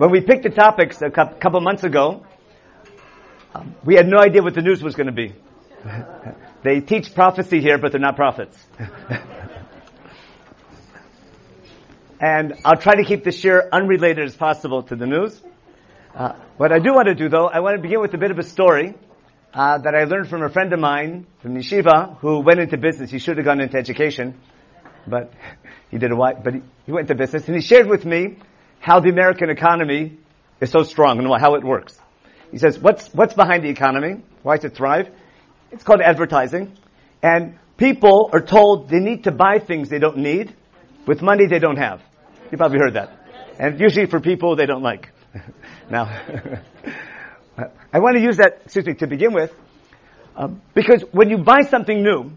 When we picked the topics a couple months ago, um, we had no idea what the news was going to be. they teach prophecy here, but they're not prophets. and I'll try to keep this year unrelated as possible to the news. Uh, what I do want to do, though, I want to begin with a bit of a story uh, that I learned from a friend of mine from Yeshiva who went into business. He should have gone into education, but he did a while, but he, he went into business, and he shared with me how the American economy is so strong and how it works. He says, what's, what's behind the economy? Why does it thrive? It's called advertising. And people are told they need to buy things they don't need with money they don't have. You probably heard that. And usually for people they don't like. now, I want to use that, excuse me, to begin with, um, because when you buy something new,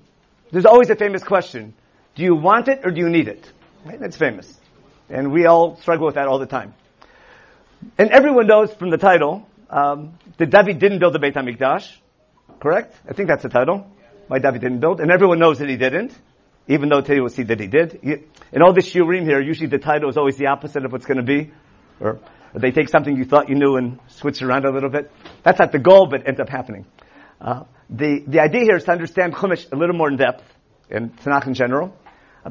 there's always a famous question. Do you want it or do you need it? Right? That's famous. And we all struggle with that all the time. And everyone knows from the title um, that David didn't build the Beit HaMikdash. Correct? I think that's the title. Why David didn't build. And everyone knows that he didn't even though today we'll see that he did. In all the shiurim here, usually the title is always the opposite of what's going to be, or, they take something you thought you knew and switch around a little bit. That's not the goal, but it ends up happening. Uh, the the idea here is to understand Chumash a little more in depth, in Tanakh in general.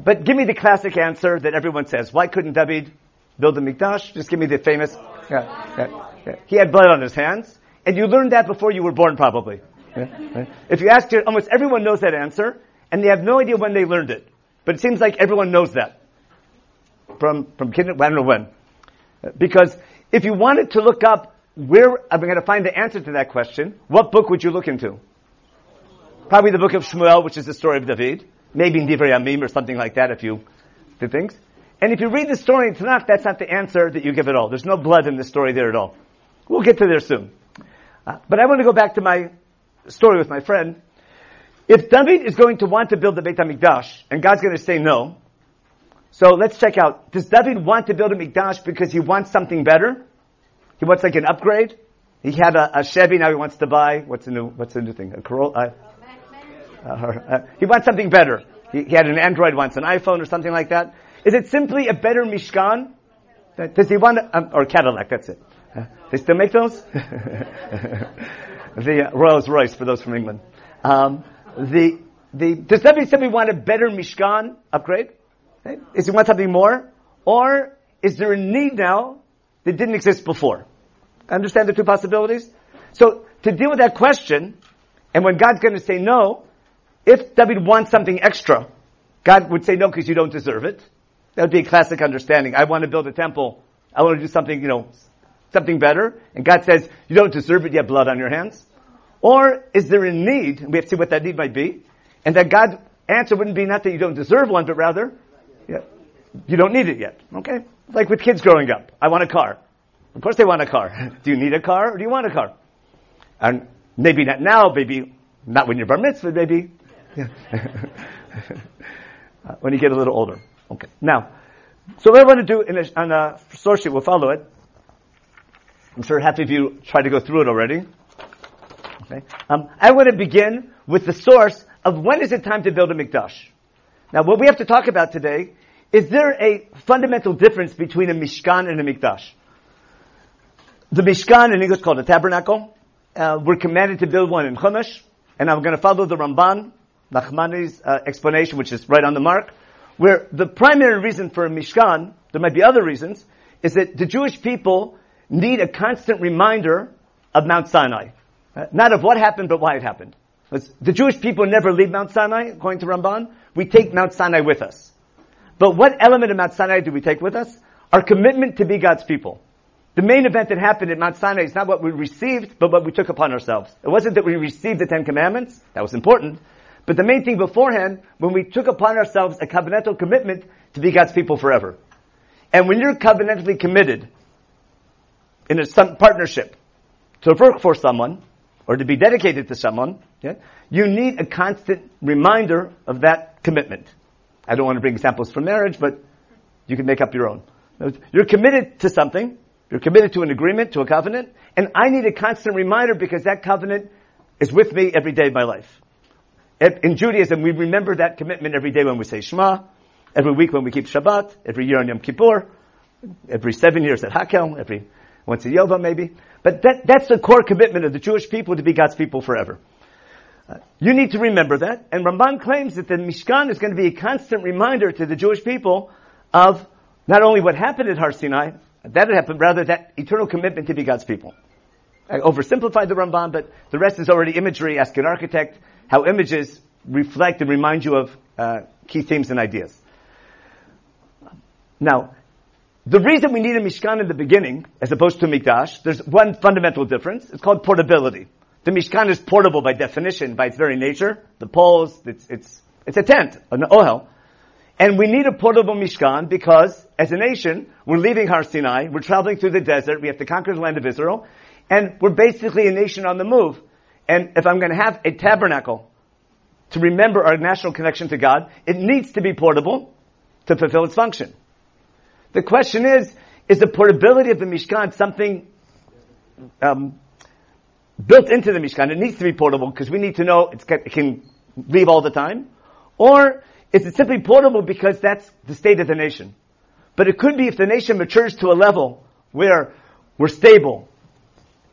But give me the classic answer that everyone says: Why couldn't David build a mikdash? Just give me the famous. Yeah, yeah, yeah. He had blood on his hands, and you learned that before you were born, probably. If you ask almost everyone knows that answer and they have no idea when they learned it. But it seems like everyone knows that. From, from kid, I don't know when. Because if you wanted to look up where I'm going to find the answer to that question, what book would you look into? Probably the book of Shmuel, which is the story of David. Maybe in Divrei Yamim or something like that if you did things. And if you read the story in Tanakh, that's not the answer that you give at all. There's no blood in the story there at all. We'll get to there soon. Uh, but I want to go back to my story with my friend. If David is going to want to build the Beit HaMikdash, and God's going to say no, so let's check out, does David want to build a Mikdash because he wants something better? He wants like an upgrade? He had a, a Chevy, now he wants to buy, what's the new, what's the new thing? A Corolla? Uh, uh, he wants something better. He, he, had an Android, once, an iPhone or something like that. Is it simply a better Mishkan? Does he want, a, um, or Cadillac, that's it. Uh, they still make those? the Rolls Royce for those from England. Um, the, the, does David simply want a better Mishkan upgrade? Okay. Is he want something more? Or is there a need now that didn't exist before? Understand the two possibilities? So, to deal with that question, and when God's going to say no, if David wants something extra, God would say no because you don't deserve it. That would be a classic understanding. I want to build a temple. I want to do something, you know, something better. And God says, you don't deserve it, you have blood on your hands. Or is there a need? We have to see what that need might be. And that God's answer wouldn't be not that you don't deserve one, but rather, yeah, you don't need it yet. Okay? Like with kids growing up. I want a car. Of course they want a car. do you need a car or do you want a car? And maybe not now, maybe not when you're bar mitzvah, maybe. When you get a little older. Okay. Now, so what I want to do in a, on a source sheet, we'll follow it. I'm sure half of you tried to go through it already. Okay? Um, I want to begin with the source of when is it time to build a mikdash. Now, what we have to talk about today is there a fundamental difference between a mishkan and a mikdash? The mishkan in English called a tabernacle. Uh, we're commanded to build one in Chumash, and I'm going to follow the Ramban, Nachmani's uh, explanation, which is right on the mark, where the primary reason for mishkan, there might be other reasons, is that the Jewish people need a constant reminder of Mount Sinai. Uh, not of what happened, but why it happened. The Jewish people never leave Mount Sinai, according to Ramban. We take Mount Sinai with us. But what element of Mount Sinai do we take with us? Our commitment to be God's people. The main event that happened at Mount Sinai is not what we received, but what we took upon ourselves. It wasn't that we received the Ten Commandments. That was important. But the main thing beforehand, when we took upon ourselves a covenantal commitment to be God's people forever. And when you're covenantally committed in a partnership to work for someone, or to be dedicated to someone, yeah, you need a constant reminder of that commitment. I don't want to bring examples from marriage, but you can make up your own. You're committed to something. You're committed to an agreement, to a covenant, and I need a constant reminder because that covenant is with me every day of my life. In Judaism, we remember that commitment every day when we say Shema, every week when we keep Shabbat, every year on Yom Kippur, every seven years at Hakel, every once a Yova maybe. But that, that's the core commitment of the Jewish people to be God's people forever. Uh, you need to remember that. And Ramban claims that the Mishkan is going to be a constant reminder to the Jewish people of not only what happened at Har Sinai, that had happened, rather that eternal commitment to be God's people. I oversimplified the Ramban, but the rest is already imagery. Ask an architect how images reflect and remind you of uh, key themes and ideas. Now, the reason we need a Mishkan in the beginning, as opposed to Mikdash, there's one fundamental difference. It's called portability. The Mishkan is portable by definition, by its very nature. The poles, it's, it's, it's a tent, an ohel. And we need a portable Mishkan because, as a nation, we're leaving Har Sinai, we're traveling through the desert, we have to conquer the land of Israel, and we're basically a nation on the move. And if I'm going to have a tabernacle to remember our national connection to God, it needs to be portable to fulfill its function. The question is, is the portability of the Mishkan something um, built into the Mishkan. It needs to be portable because we need to know it can leave all the time. Or is it simply portable because that's the state of the nation? But it could be if the nation matures to a level where we're stable,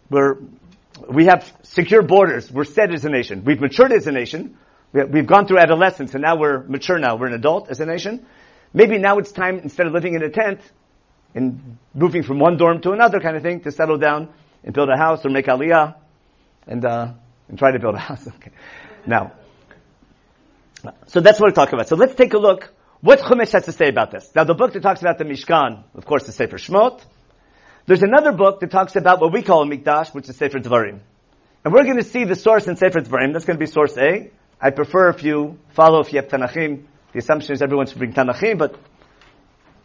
we're, we have secure borders, we're set as a nation, we've matured as a nation, we've gone through adolescence and now we're mature now, we're an adult as a nation. Maybe now it's time, instead of living in a tent and moving from one dorm to another kind of thing, to settle down and build a house or make aliyah and uh, and try to build a house. okay. Now, so that's what we're talking about. So let's take a look. What Chumash has to say about this? Now, the book that talks about the Mishkan, of course, is Sefer Shmot. There's another book that talks about what we call Mikdash, which is Sefer Dvarim. And we're going to see the source in Sefer Dvarim. That's going to be source A. I prefer if you follow, if you have Tanachim. The assumption is everyone should bring Tanachim, but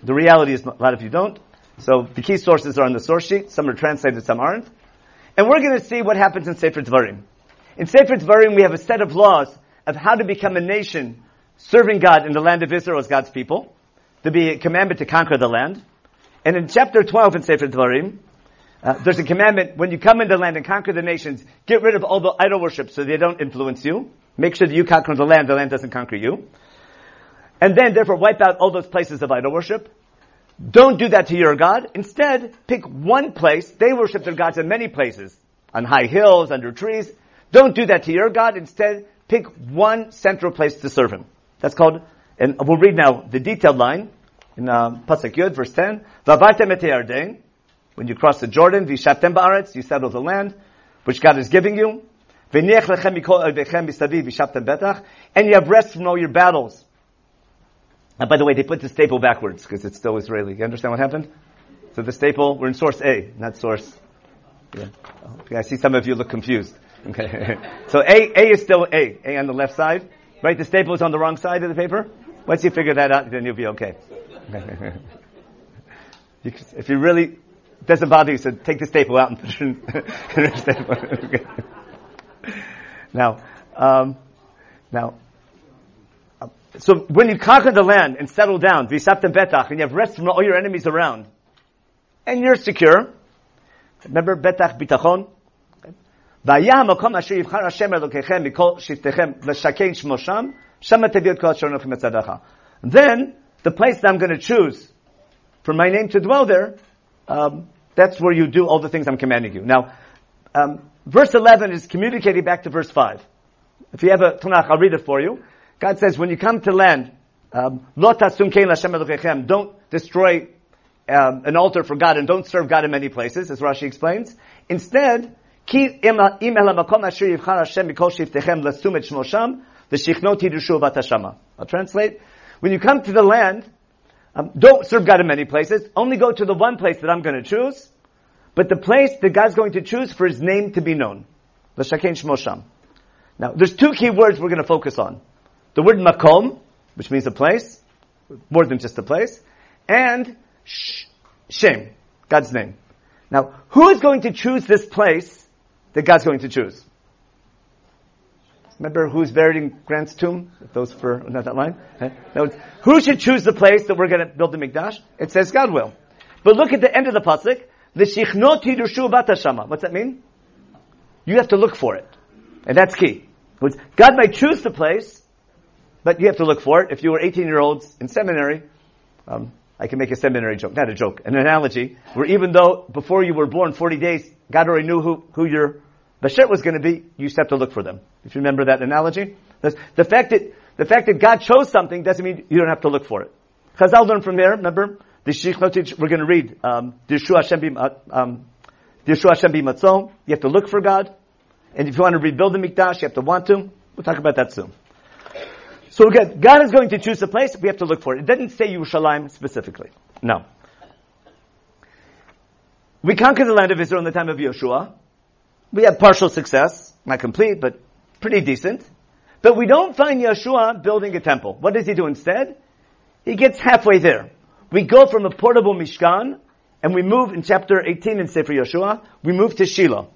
the reality is a lot of you don't. So the key sources are on the source sheet. Some are translated, some aren't. And we're going to see what happens in Sefer Dvarim. In Sefer Dvarim, we have a set of laws of how to become a nation serving God in the land of Israel as God's people. To be a commandment to conquer the land. And in chapter 12 in Sefer Dvarim, uh, there's a commandment, when you come into the land and conquer the nations, get rid of all the idol worship so they don't influence you. Make sure that you conquer the land, the land doesn't conquer you. And then, therefore, wipe out all those places of idol worship. Don't do that to your God. Instead, pick one place. They worship their gods in many places. On high hills, under trees. Don't do that to your God. Instead, pick one central place to serve Him. That's called, and we'll read now the detailed line in uh, Pasuk Yud, verse 10. V'avartem When you cross the Jordan, you settle the land, which God is giving you. And you have rest from all your battles. And by the way, they put the staple backwards because it's still Israeli. You understand what happened? So the staple, we're in source A, not source. Yeah. I see some of you look confused. Okay. so A, A is still A. A on the left side. Right? The staple is on the wrong side of the paper. Once you figure that out, then you'll be okay. if you really bother you, so take the staple out and put it in, the staple. okay. Now, um, now, so when you conquer the land and settle down, visaptem betach, and you have rest from all your enemies around, and you're secure, remember betach bitachon? Then, the place that I'm going to choose for my name to dwell there, um, that's where you do all the things I'm commanding you. Now, um, verse 11 is communicating back to verse 5. If you have a Tanakh, I'll read it for you. God says, when you come to land, um, don't destroy um, an altar for God and don't serve God in many places, as Rashi explains. Instead, I'll translate. When you come to the land, um, don't serve God in many places. Only go to the one place that I'm going to choose. But the place that God's going to choose for His name to be known. The Shaken Shmosham. Now, there's two key words we're going to focus on. The word makom, which means a place, more than just a place, and Shem, God's name. Now, who is going to choose this place that God's going to choose? Remember who's buried in Grant's tomb? Those for not that line. who should choose the place that we're going to build the mikdash? It says God will. But look at the end of the pasuk. The shichnoti batashama. What's that mean? You have to look for it, and that's key. God might choose the place, but you have to look for it. If you were 18 year olds in seminary, um, I can make a seminary joke, not a joke, an analogy, where even though before you were born 40 days, God already knew who, who your Bashert was going to be, you have to look for them. If you remember that analogy. The fact that, the fact that God chose something doesn't mean you don't have to look for it. Chazal learned from there, remember? The Sheikh we're going to read, um, Yeshua Hashem uh, um, Hashem You have to look for God. And if you want to rebuild the Mikdash, you have to want to. We'll talk about that soon. So again, God is going to choose a place, we have to look for it. It doesn't say Yerushalayim specifically. No. We conquered the land of Israel in the time of Yeshua. We had partial success, not complete, but pretty decent. But we don't find Yeshua building a temple. What does he do instead? He gets halfway there. We go from a portable Mishkan, and we move in chapter 18 in Sefer Yeshua, we move to Shiloh.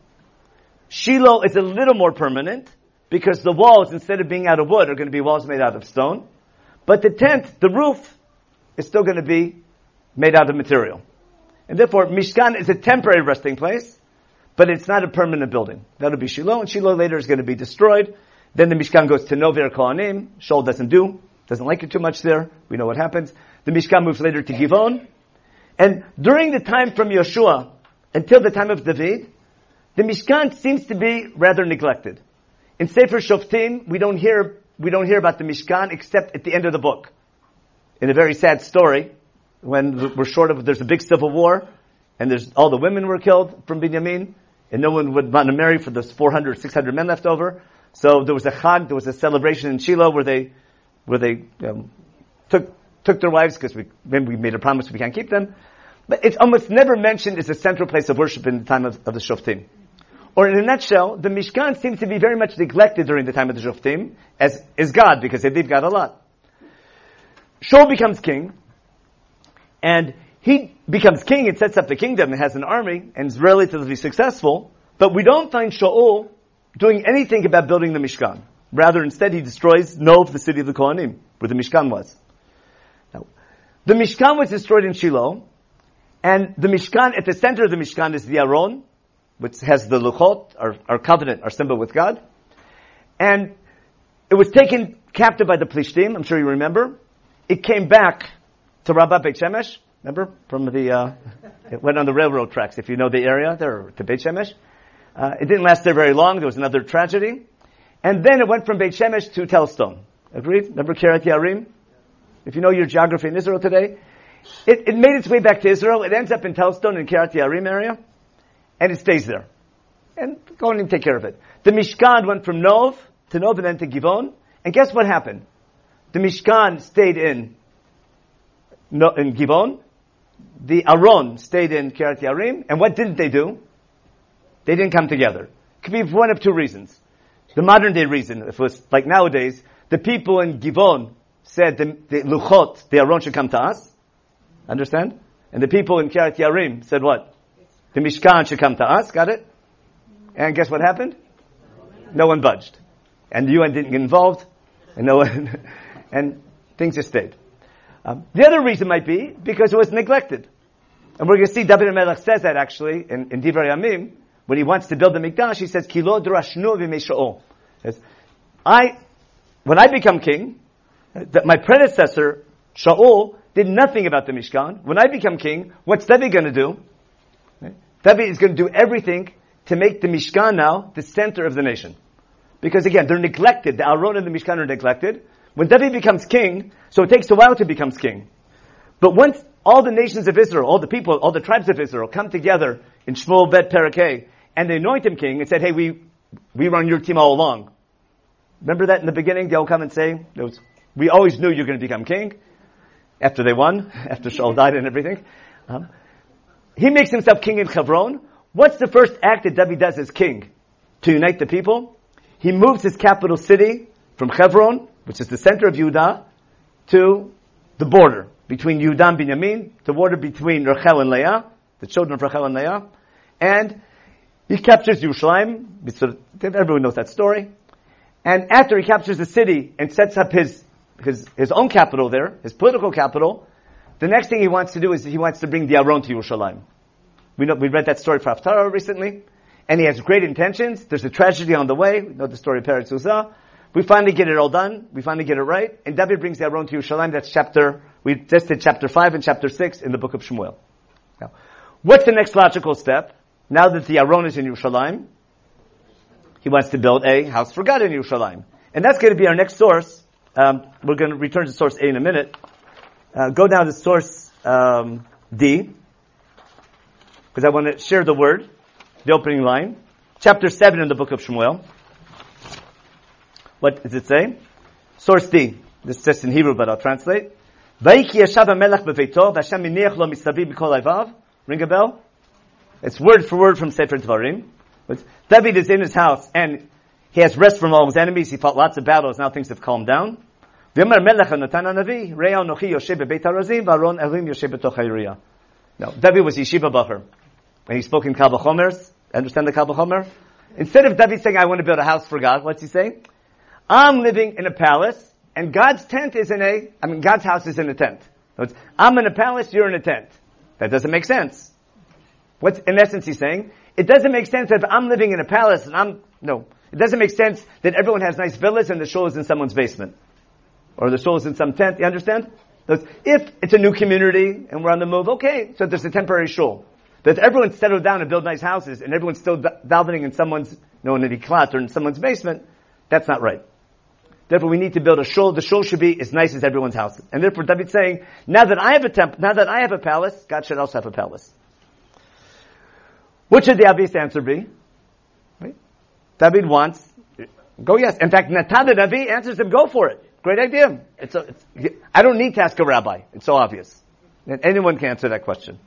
Shiloh is a little more permanent, because the walls, instead of being out of wood, are going to be walls made out of stone. But the tent, the roof, is still going to be made out of material. And therefore, Mishkan is a temporary resting place, but it's not a permanent building. That'll be Shiloh, and Shiloh later is going to be destroyed. Then the Mishkan goes to Nover Kohanim. Shaul doesn't do, doesn't like it too much there. We know what happens. The Mishkan moves later to Givon. And during the time from Yeshua until the time of David, the Mishkan seems to be rather neglected. In Sefer Shoftim, we don't hear, we don't hear about the Mishkan except at the end of the book. In a very sad story, when we're short of, there's a big civil war, and there's, all the women were killed from Binyamin, and no one would want to marry for those 400, 600 men left over. So there was a chag, there was a celebration in Shiloh where they, where they um, took, took their wives because we, we made a promise we can't keep them. But it's almost never mentioned as a central place of worship in the time of, of the Shoftim. Or in a nutshell, the Mishkan seems to be very much neglected during the time of the Shoftim, as is God, because they leave God a lot. Shaul becomes king, and he becomes king and sets up the kingdom and has an army and is relatively successful, but we don't find Shaul doing anything about building the Mishkan. Rather, instead, he destroys Nov, the city of the Kohanim, where the Mishkan was. Now, the Mishkan was destroyed in Shiloh, and the Mishkan, at the center of the Mishkan is the Aron, which has the luchot, our, our covenant, our symbol with God. And it was taken captive by the Plishtim, I'm sure you remember. It came back to Rabbah Beit Shemesh, remember? From the, uh, it went on the railroad tracks, if you know the area there, to Beit Shemesh. Uh, it didn't last there very long, there was another tragedy. And then it went from Beit Shemesh to Telstone. Agreed? Remember Kiryat Yarim? If you know your geography in Israel today, it, it, made its way back to Israel. It ends up in Telstone in Kiryat Yarim area and it stays there. And go and take care of it. The Mishkan went from Nov to Nov and then to Givon. And guess what happened? The Mishkan stayed in, in Givon. The Aron stayed in Kiryat Yarim. And what didn't they do? They didn't come together. Could be one of two reasons. The modern day reason, if it was like nowadays, the people in Givon said the, the Luchot, the Aron should come to us. Understand? And the people in Kiryat Yarim said what? The Mishkan should come to us, got it? And guess what happened? No one budged. And the UN didn't get involved, and no one, and things just stayed. Um, the other reason might be because it was neglected. And we're going to see David Melech says that actually in, in Divrei Yamim, when he wants to build the Mikdash, he says, Kilo drashnu v'meisha'o. I, when I become king, that my predecessor, Shaul, did nothing about the Mishkan. When I become king, what's David going to do? David is going to do everything to make the Mishkan now the center of the nation. Because again, they're neglected. The Aron and the Mishkan are neglected. When David becomes king, so it takes a while to become king. But once all the nations of Israel, all the people, all the tribes of Israel come together in Shmuel Bet Parakeh, and they anoint him king and said, hey, we, we run your team all along. Remember that in the beginning? They'll come and say, we always knew you're going to become king. After they won, after Shaul died and everything. Um, he makes himself king in Hebron. What's the first act that David does as king? To unite the people? He moves his capital city from Hebron, which is the center of Judah, to the border between Judah and Benjamin, the border between Rachel and Leah, the children of Rachel and Leah, and he captures Yerushalayim. Everyone knows that story. And after he captures the city and sets up his, his, his own capital there, his political capital, the next thing he wants to do is he wants to bring the Aron to Yerushalayim. We know, we read that story for Haftarah recently, and he has great intentions. There's a tragedy on the way. We know the story of Peretz Uzzah. We finally get it all done. We finally get it right. And David brings the Aron to Yerushalayim. That's chapter, we did chapter 5 and chapter 6 in the book of Shmuel. Now, what's the next logical step? Now that the Aron is in Yerushalayim, he wants to build a house for God in Yerushalayim. And that's going to be our next source. Um, we're going to return to source A in a minute. Uh, go down to source um, D, because I want to share the word, the opening line. Chapter 7 in the book of Shmuel. What does it say? Source D. This says in Hebrew, but I'll translate. Ring a bell? It's word for word from Sefer Dvarim. David is in his house and he has rest from all his enemies. He fought lots of battles. Now things have calmed down. Now, David was yeshiva bochur. When he spoke in Kal V'chomers. Understand the Kal V'chomer? Instead of David saying, I want to build a house for God, what's he saying? I'm living in a palace, and God's tent is in a, I mean, God's house is in a tent. So I'm in a palace, you're in a tent. That doesn't make sense. What's, in essence, he's saying? It doesn't make sense that if I'm living in a palace and I'm, no. It doesn't make sense that everyone has nice villas and the shul is in someone's basement. Or the shul is in some tent. You understand? If it's a new community and we're on the move, okay, so there's a temporary shul. But if everyone's settled down and build nice houses and everyone's still davening in someone's, know, in a declat or in someone's basement, that's not right. Therefore, we need to build a shul. The shul should be as nice as everyone's house. And therefore, David's saying, now that I have a temple, now that I have a palace, God should also have a palace. What should the obvious answer be? Right? David wants, go yes. In fact, Natan the Navi answers him, go for it. Great idea. It's a, it's, I don't need to ask a rabbi. It's so obvious. And anyone can answer that question.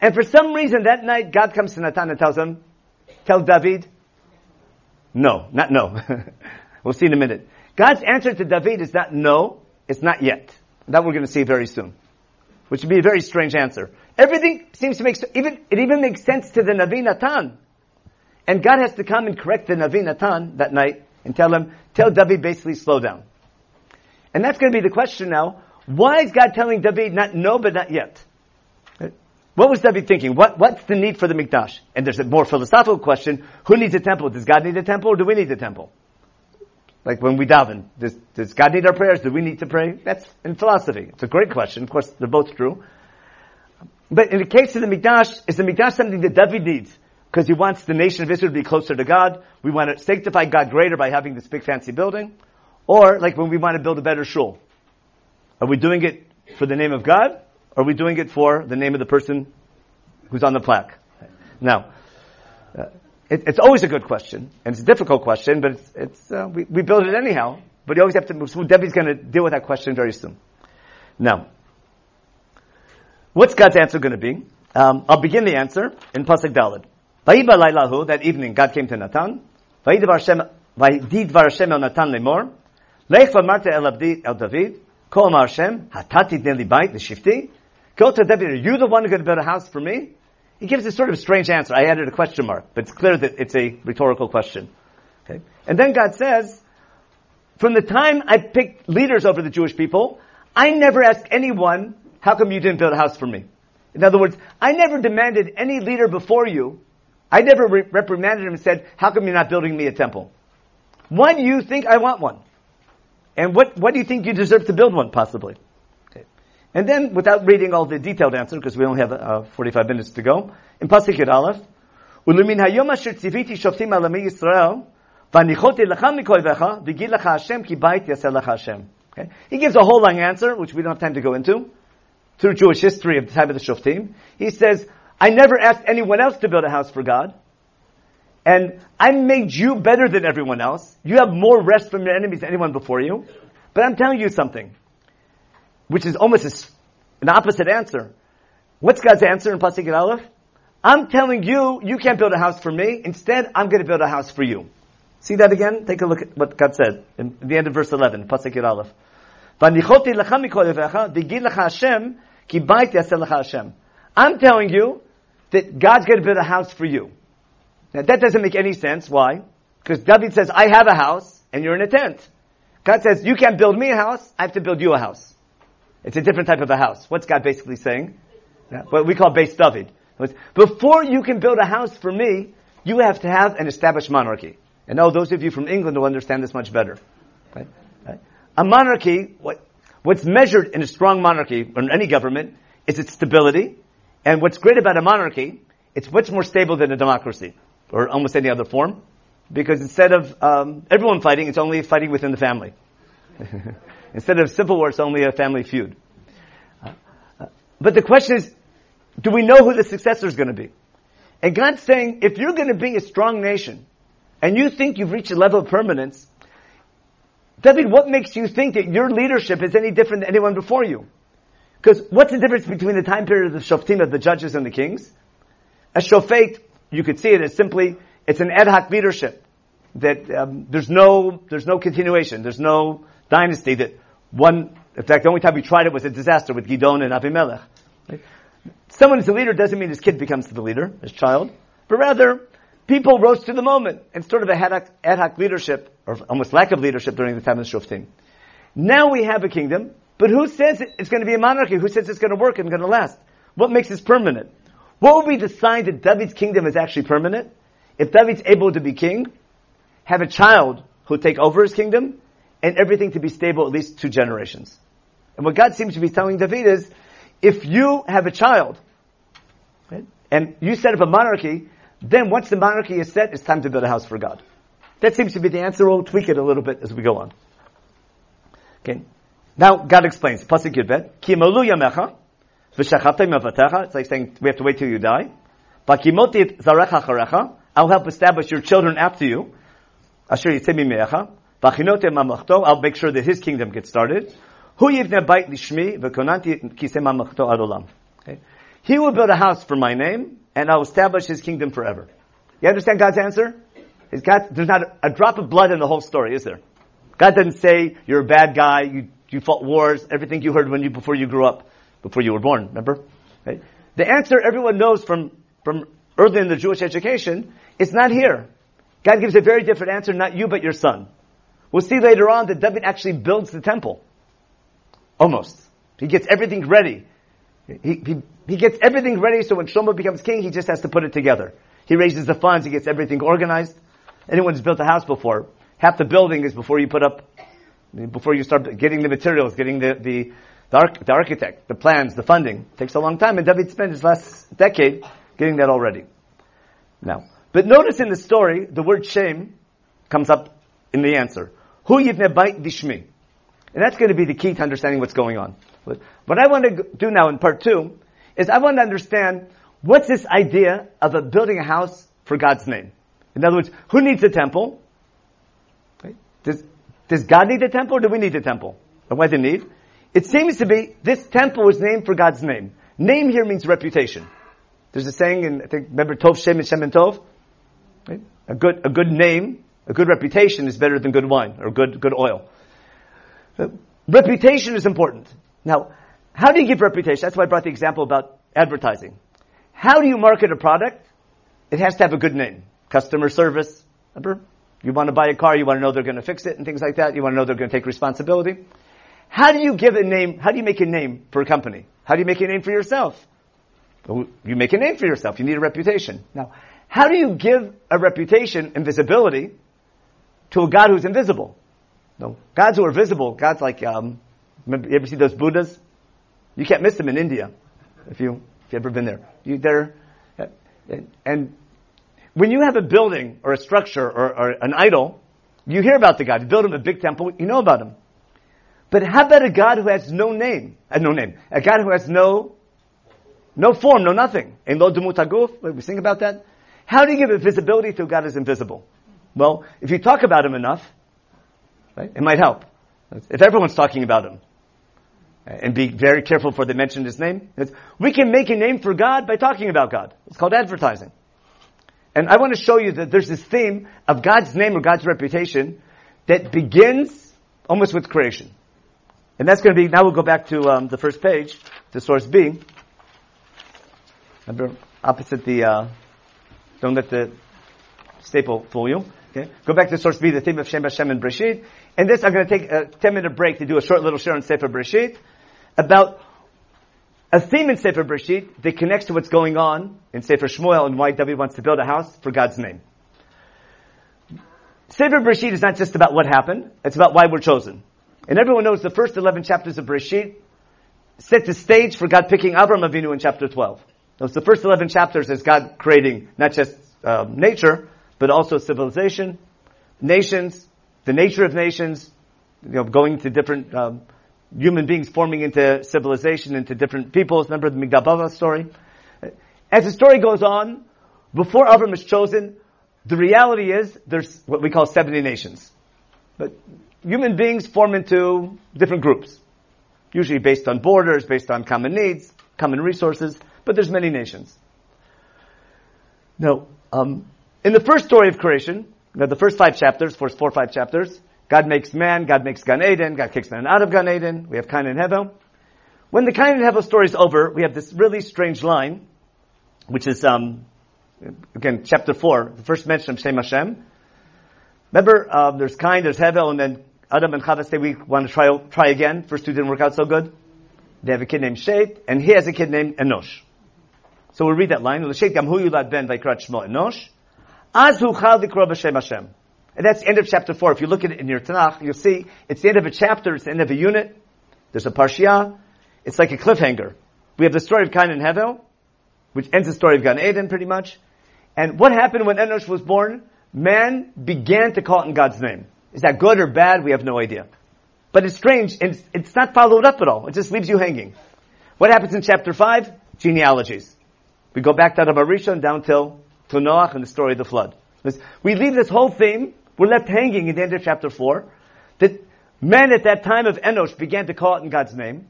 And for some reason that night, God comes to Natan and tells him, tell David, no, not no. we'll see in a minute. God's answer to David is not no, it's not yet. That we're going to see very soon. Which would be a very strange answer. Everything seems to make, even, it even makes sense to the Navi Natan. And God has to come and correct the Navi Natan that night and tell him, tell David basically slow down. And that's going to be the question now. Why is God telling David not no, but not yet? What was David thinking? What, what's the need for the Mikdash? And there's a more philosophical question. Who needs a temple? Does God need a temple or do we need a temple? Like when we daven, does, does God need our prayers? Do we need to pray? That's in philosophy. It's a great question. Of course, they're both true. But in the case of the Mikdash, is the Mikdash something that David needs? Because he wants the nation of Israel to be closer to God. We want to sanctify God greater by having this big fancy building. Or like when we want to build a better shul. Are we doing it for the name of God? Or are we doing it for the name of the person who's on the plaque? Now, uh, it, it's always a good question, and it's a difficult question, but it's, it's uh, we, we build it anyhow. But you always have to. So Debbie's going to deal with that question very soon. Now, what's God's answer going to be? Um, I'll begin the answer in pasuk Lailahu, that evening, God came to Natan. Vayidvar Hashem el Natan lemor. Lech v'marta el el David. Kol Hashem, hatati deli bait. Go to David, are you the one who's going to build a house for me? He gives a sort of strange answer. I added a question mark, but it's clear that it's a rhetorical question. Okay? And then God says, from the time I picked leaders over the Jewish people, I never asked anyone, how come you didn't build a house for me? In other words, I never demanded any leader before you. I never re- reprimanded him and said, how come you're not building me a temple? Why do you think I want one? And what, what do you think you deserve to build one, possibly? And then, without reading all the detailed answer, because we only have uh, 45 minutes to go, in Pasuk Yud Aleph, ולמן היום אשר ציוויתי שופטים על עמי ישראל, והניחותי לך מכאביך, והגיד לך השם, כי בית יעשה לך השם. He gives a whole long answer, which we don't have time to go into, through Jewish history of the time of the Shoftim. He says, I never asked anyone else to build a house for God, and I made you better than everyone else. You have more rest from your enemies than anyone before you. But I'm telling you something which is almost an opposite answer. What's God's answer in Pasuk Aleph? I'm telling you, you can't build a house for me. Instead, I'm going to build a house for you. See that again? Take a look at what God said in the end of verse 11, Pasuk Aleph. I'm telling you that God's going to build a house for you. Now that doesn't make any sense. Why? Because David says, I have a house and you're in a tent. God says, you can't build me a house, I have to build you a house. It's a different type of a house. What's God basically saying? Yeah, what we call Beit David. Before you can build a house for me, you have to have an established monarchy. And now those of you from England will understand this much better. Right? Right? A monarchy, what, what's measured in a strong monarchy or in any government is its stability. And what's great about a monarchy, it's much more stable than a democracy or almost any other form. Because instead of um, everyone fighting, it's only fighting within the family. instead of civil war, it's only a family feud. But the question is, do we know who the successor is going to be? And God's saying, if you're going to be a strong nation, and you think you've reached a level of permanence, David, what makes you think that your leadership is any different than anyone before you? Because what's the difference between the time period of the shoftim, of the judges and the kings? A shofet, you could see it as simply, it's an ad hoc leadership. That um, there's no, there's no continuation. There's no dynasty that one, in fact, the only time we tried it was a disaster with Gidon and Abimelech. Right? Someone is a leader doesn't mean his kid becomes the leader, his child, but rather people rose to the moment and sort of a ad hoc, ad hoc leadership, or almost lack of leadership during the time of the Shoftim. Now we have a kingdom, but who says it's going to be a monarchy? Who says it's going to work and going to last? What makes this permanent? What will be the sign that David's kingdom is actually permanent? If David's able to be king, have a child who take over his kingdom, and everything to be stable at least two generations. And what God seems to be telling David is, if you have a child, right, and you set up a monarchy, then once the monarchy is set, it's time to build a house for God. That seems to be the answer. We'll tweak it a little bit as we go on. Okay. Now God explains. Pasuk Yudbet. Ki yamecha v'shachatay It's like saying we have to wait till you die. Bakimoti zarecha charecha. I'll help establish your children after you. Asher yitzemi me'echa. I'll make sure that his kingdom gets started. Hu adolam. He will build a house for my name, and I'll establish his kingdom forever. You understand God's answer? There's not a, a, drop of blood in the whole story, is there? God doesn't say you're a bad guy, you, you fought wars, everything you heard when you, before you grew up, before you were born, remember? The answer everyone knows from, from early in the Jewish education is not here. God gives a very different answer, not you, but your son. We'll see later on that David actually builds the temple. Almost. He gets everything ready. He, he, he gets everything ready so when Shlomo becomes king, he just has to put it together. He raises the funds, he gets everything organized. Anyone who's built a house before, half the building is before you put up, before you start getting the materials, getting the, the, the, arch, the architect, the plans, the funding. It takes a long time, and David spent his last decade getting that already. Now, but notice in the story, the word Shem comes up in the answer. Hu yivne bait dishmi. And that's going to be the key to understanding what's going on. What I want to do now in part two is I want to understand what's this idea of a building a house for God's name. In other words, who needs a temple? Right? Does, does God need a temple or do we need a temple? And why the need? It seems to be this temple was named for God's name. Name here means reputation. There's a saying in, I think, remember Tov Shem and Shem and Tov? Right? A good, a good name, a good reputation is better than good wine or good, good oil. Uh, reputation is important. Now, how do you give reputation? That's why I brought the example about advertising. How do you market a product? It has to have a good name. Customer service. Remember? You want to buy a car, you want to know they're going to fix it and things like that. You want to know they're going to take responsibility. How do you give a name? How do you make a name for a company? How do you make a name for yourself? You make a name for yourself. You need a reputation. Now, how do you give a reputation and visibility to a God who's invisible? No, gods who are visible. Gods like um, you ever see those Buddhas? You can't miss them in India if you if you've ever been there. You there, and when you have a building or a structure or, or an idol, you hear about the God. You build him a big temple, you know about him. But how about a God who has no name? Uh, no name. A God who has no no form, no nothing. In lo demutaguf, we sing about that. How do you give visibility to a God who's invisible? Well, if you talk about him enough, right, it might help. If everyone's talking about him, and be very careful for they mention his name. We can make a name for God by talking about God. It's called advertising. And I want to show you that there's this theme of God's name or God's reputation that begins almost with creation. And that's going to be, now we'll go back to um, the first page, to source B. Remember, opposite the, uh, don't let the staple fool you. Okay? Go back to source B, the theme of Shem Hashem and Breshit. And this, I'm going to take a 10 minute break to do a short little share on Sefer Breshit about a theme in Sefer Breshit that connects to what's going on in Sefer Shmuel and why David wants to build a house for God's name. Sefer Bereshit is not just about what happened, it's about why we're chosen. And everyone knows the first 11 chapters of Bereshit set the stage for God picking Avram Avinu in chapter 12. Those the first 11 chapters is God creating not just um, nature, but also civilization, nations, the nature of nations, you know, going to different um, human beings forming into civilization, into different peoples. Remember the Migdal story? As the story goes on, before Avram is chosen, the reality is there's what we call 70 nations. But human beings form into different groups, usually based on borders, based on common needs, common resources, but there's many nations. Now, um, in the first story of creation, the first five chapters, first four or five chapters, God makes man, God makes Gan Eden, God kicks man out of Gan Eden, we have Cain and Hevel. When the Cain and Hevel story is over, we have this really strange line, which is, um, again, chapter four, the first mention of Shem Hashem. Remember, um, there's Cain, there's Hevel, and then Adam and Chava say we want to try, try again. First two didn't work out so good. They have a kid named Shet, and he has a kid named Enosh. So we'll read that line. L'shet hu yulad ben vaikrat shmo Enosh. Az hu chal dikro b'shem Hashem. And that's the end of chapter four. If you look at it in your Tanakh, you'll see it's the end of a chapter, it's the end of a unit. There's a parshiah. It's like a cliffhanger. We have the story of Cain and Hevel, which ends the story of Gan Eden pretty much. And what happened when Enosh was born? Man began to call it in God's name. Is that good or bad? We have no idea. But it's strange, it's, it's not followed up at all. It just leaves you hanging. What happens in chapter 5? Genealogies. We go back down to Adam Arishon down till, to Noach and the story of the flood. We leave this whole theme, we're left hanging at the end of chapter 4, that men at that time of Enosh began to call it in God's name.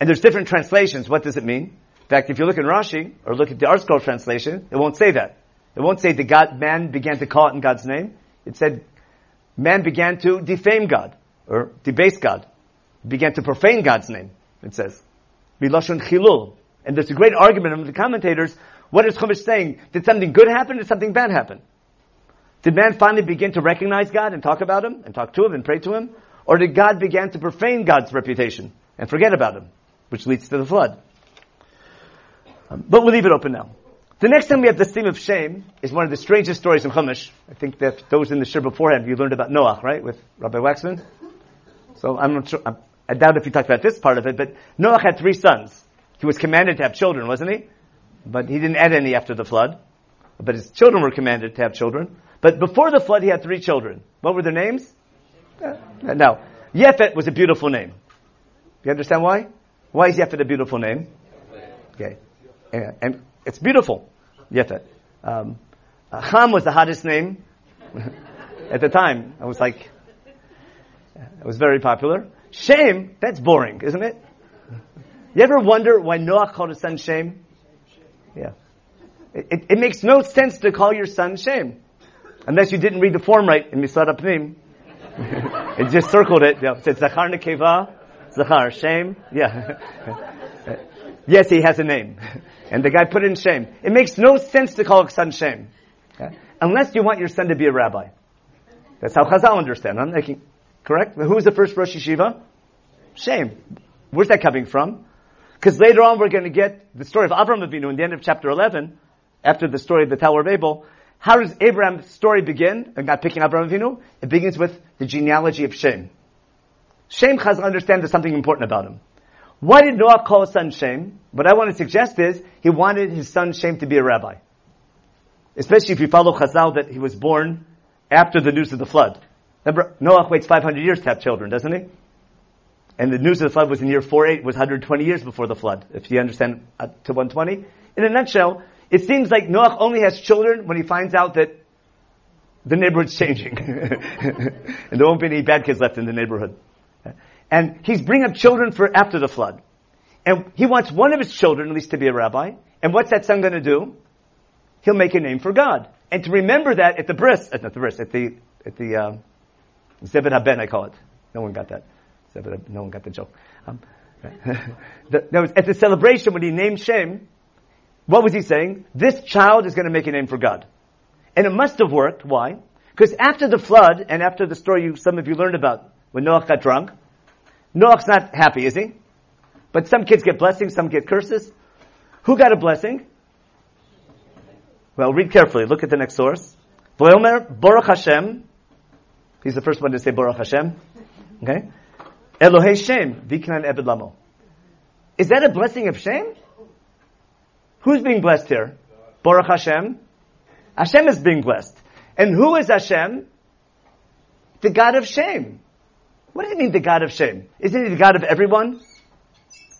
And there's different translations. What does it mean? In fact, if you look in Rashi, or look at the ArtScroll translation, it won't say that. It won't say that God, man began to call it in God's name. It said man began to defame God or debase God, began to profane God's name. It says, "Milashon chilul," and there's a great argument among the commentators. What is Chumash saying? Did something good happen? Did something bad happen? Did man finally begin to recognize God and talk about Him and talk to Him and pray to Him, or did God begin to profane God's reputation and forget about Him, which leads to the flood? Um, but we'll leave it open now. The next time we have the theme of Shem is one of the strangest stories in Chumash. I think that those in the shiur beforehand, you learned about Noah, right, with Rabbi Waxman? So I'm not sure, I doubt if you talked about this part of it, but Noah had three sons. He was commanded to have children, wasn't he? But he didn't add any after the flood. But his children were commanded to have children. But before the flood, he had three children. What were their names? Uh, now, Yefet was a beautiful name. You understand why? Why is Yefet a beautiful name? Okay. And, and it's beautiful. Yefet. Um, uh, Ham was the hottest name at the time. I was like, it was very popular. Shem, that's boring, isn't it? You ever wonder why Noah called his son Shem? Yeah. It, it, it, makes no sense to call your son Shem. Unless you didn't read the form right in Misrad HaPnim. it just circled it. Yeah. It said Zachar Nekeva, Zachar, Shem. Yeah. yes, he has a name. And the guy put in Shem. It makes no sense to call a son Shem. Okay? Unless you want your son to be a rabbi. That's how Chazal understand. I'm making, correct? Who was the first Rosh Yeshiva? Shem. Where's that coming from? Because later on we're going to get the story of Abraham Avinu in the end of chapter 11, after the story of the Tower of Babel. How does Abraham's story begin? And God picking Abraham Avinu? It begins with the genealogy of Shem. Shem Chazal understands there's something important about him. Why did Noah call his son Shem? What I want to suggest is he wanted his son Shem to be a rabbi. Especially if you follow Chazal that he was born after the news of the flood. Remember, Noah waits 500 years to have children, doesn't he? And the news of the flood was in year 48, was 120 years before the flood, if you understand uh, to 120. In a nutshell, it seems like Noah only has children when he finds out that the neighborhood's changing. and there won't be any bad kids left in the neighborhood. And he's bringing up children for after the flood. And he wants one of his children at least to be a rabbi. And what's that son going to do? He'll make a name for God. And to remember that at the bris, at the bris, at the, at the, um, Zebed Haben, I call it. No one got that. Zebed, no one got the joke. Um, at the celebration when he named Shem, what was he saying? This child is going to make a name for God. And it must have worked. Why? Because after the flood and after the story you, some of you learned about when Noah got drunk, Noach's not happy, is he? But some kids get blessings, some get curses. Who got a blessing? Well, read carefully. Look at the next source. Baruch Hashem, He's the first one to say Baruch Hashem. Okay? Elohei Shem, Viknan Ebed Lamo. Is that a blessing of Shem? Who's being blessed here? Baruch Hashem. Hashem is being blessed. And who is Hashem? The God of Shem. What does it mean, the God of Shem? Isn't he the God of everyone?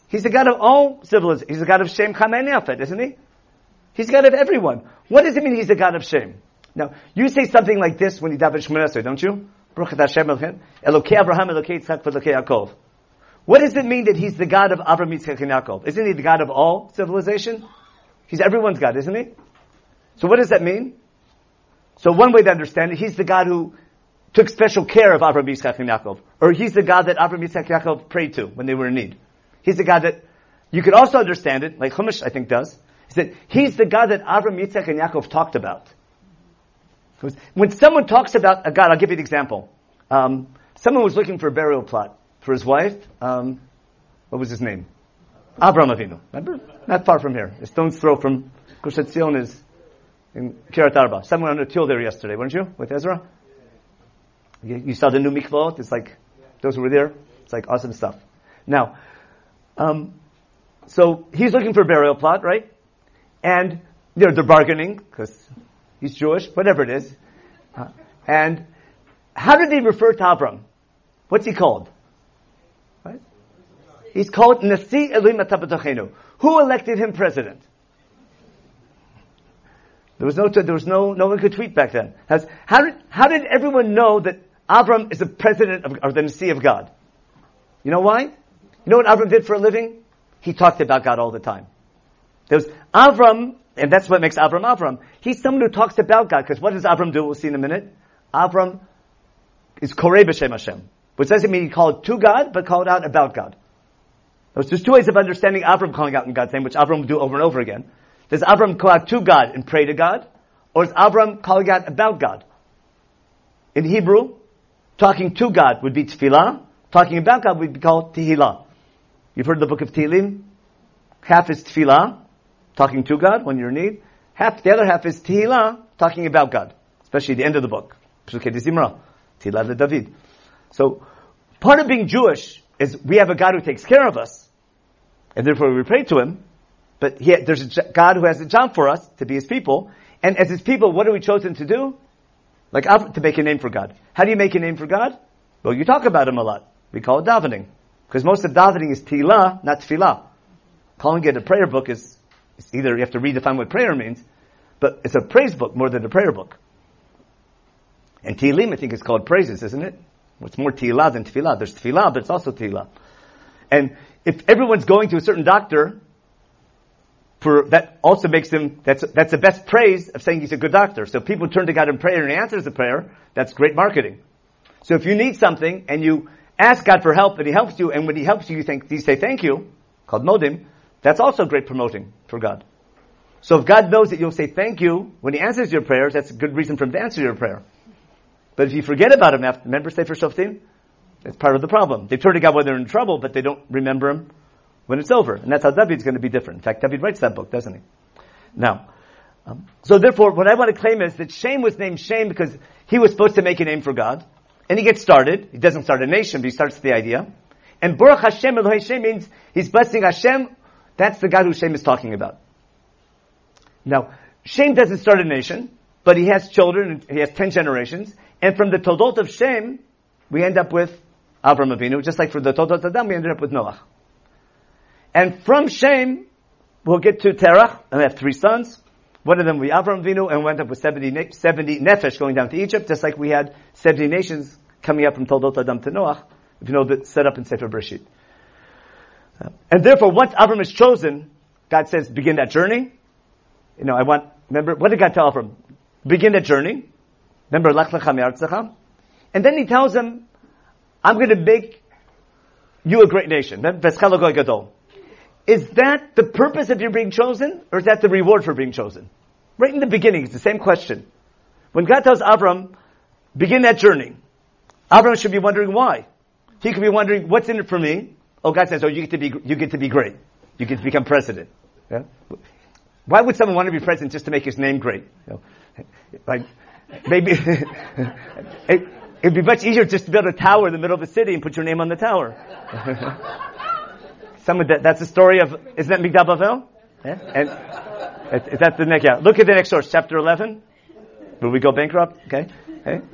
He's the God of all civilizations. He's the God of Shem Chamen isn't he? He's the God of everyone. What does it mean he's the God of Shem? Now, you say something like this when you daven Shemona don't you? Elokei Abraham, Elokei Yitzchak, Elokei Yaakov. What does it mean that he's the God of Abraham, Yitzchak, and Yaakov? Isn't he the God of all civilization? He's everyone's God, isn't he? So what does that mean? So one way to understand it, he's the God who took special care of Abraham, Yitzchak, and Yaakov. Or he's the God that Abraham, Yitzchak, and Yaakov prayed to when they were in need. He's the God that, you could also understand it, like Chumash I think does, is that he's the God that Abraham, Yitzchak, and Yaakov talked about. When someone talks about a God, I'll give you an example. Um, someone was looking for a burial plot for his wife. Um, what was his name? Abraham Avinu. Remember? Not far from here. A stone's throw from Gush Etzion is in Kiryat Arba. Someone on a till there yesterday, weren't you? With Ezra? You, you saw the new mikvot. It's like, those who were there, it's like awesome stuff. Now, um, so he's looking for a burial plot, right? And they're, they're bargaining, because he's Jewish, whatever it is. Uh, and how did they refer to Abram? What's he called? Right? He's called Nasi Elohim Atabatochenu. Who elected him president? There was no, there was no, no one could tweet back then. How did, how did everyone know that Abram is the president of, or the Nasi of God? You know why? You know what Abram did for a living? He talked about God all the time. There was Avram, and that's what makes Avram Avram. He's someone who talks about God, because what does Avram do? We'll see in a minute. Avram is Korei B'Shem Hashem, which doesn't mean he called to God, but called out about God. There's two ways of understanding Avram calling out in God's name, which Avram will do over and over again. Does Avram call out to God and pray to God? Or is Avram calling out about God? In Hebrew, talking to God would be tefillah, talking about God would be called tehillah. You've heard the book of Tehillim? Half is tefillah, talking to God when you're in need. Half, the other half is tehillah, talking about God. Especially the end of the book. Tila David. So, part of being Jewish is we have a God who takes care of us, and therefore we pray to Him, but he, there's a God who has a job for us to be His people, and as His people, what are we chosen to do? Like, to make a name for God. How do you make a name for God? Well, you talk about Him a lot. We call it davening. Because most of davening is tehillah, not tefillah. Calling it a prayer book is, is either you have to redefine what prayer means, but it's a praise book more than a prayer book. And Tehillim, I think, is called praises, isn't it? It's more Tehillah than Tefillah. There's Tefillah, but it's also Tehillah. And if everyone's going to a certain doctor, for that also makes him that's that's the best praise of saying he's a good doctor. So people turn to God in prayer and he answers the prayer, that's great marketing. So if you need something and you ask God for help and He helps you, and when He helps you, you think you say thank you, called modim. That's also great promoting for God. So if God knows that you'll say thank you when He answers your prayers, that's a good reason for Him to answer your prayer. But if you forget about him after, remember Sefer Shoftim? It's part of the problem. They turn to God when they're in trouble, but they don't remember him when it's over. And that's how David's going to be different. In fact, David writes that book, doesn't he? Now, um, so therefore, what I want to claim is that Shem was named Shem because he was supposed to make a name for God. And he gets started. He doesn't start a nation, but he starts the idea. And Baruch Hashem Elohei Shem means he's blessing Hashem. That's the God who Shem is talking about. Now, Shem doesn't start a nation, but he has children, he has ten generations, and from the Toldot of Shem, we end up with Avram Avinu, just like for the Toldot of Adam, we ended up with Noah. And from Shem, we'll get to Terach, and we have three sons. One of them we Avram Avinu, and we end up with 70, 70 Nefesh going down to Egypt, just like we had 70 nations coming up from Toldot Adam to Noah, if you know the set up in Sefer Bereshit. And therefore, once Avram is chosen, God says, begin that journey. You know, I want, remember, what did God tell Avram? Begin that journey. Remember, Lech Lecha And then he tells him, I'm going to make you a great nation. Is that the purpose of your being chosen, or is that the reward for being chosen? Right in the beginning, it's the same question. When God tells Avram, begin that journey, Avram should be wondering why. He could be wondering, what's in it for me? Oh, God says, oh, you get to be, you get to be great. You get to become president. Yeah? Why would someone want to be president just to make his name great? You know, like, maybe It'd be much easier just to build a tower in the middle of a city and put your name on the tower. Some of that, that's the story of, isn't that Migdal Bavel? Yeah? And is that the next, yeah. Look at the next source, chapter 11. Will we go bankrupt? Okay. Okay.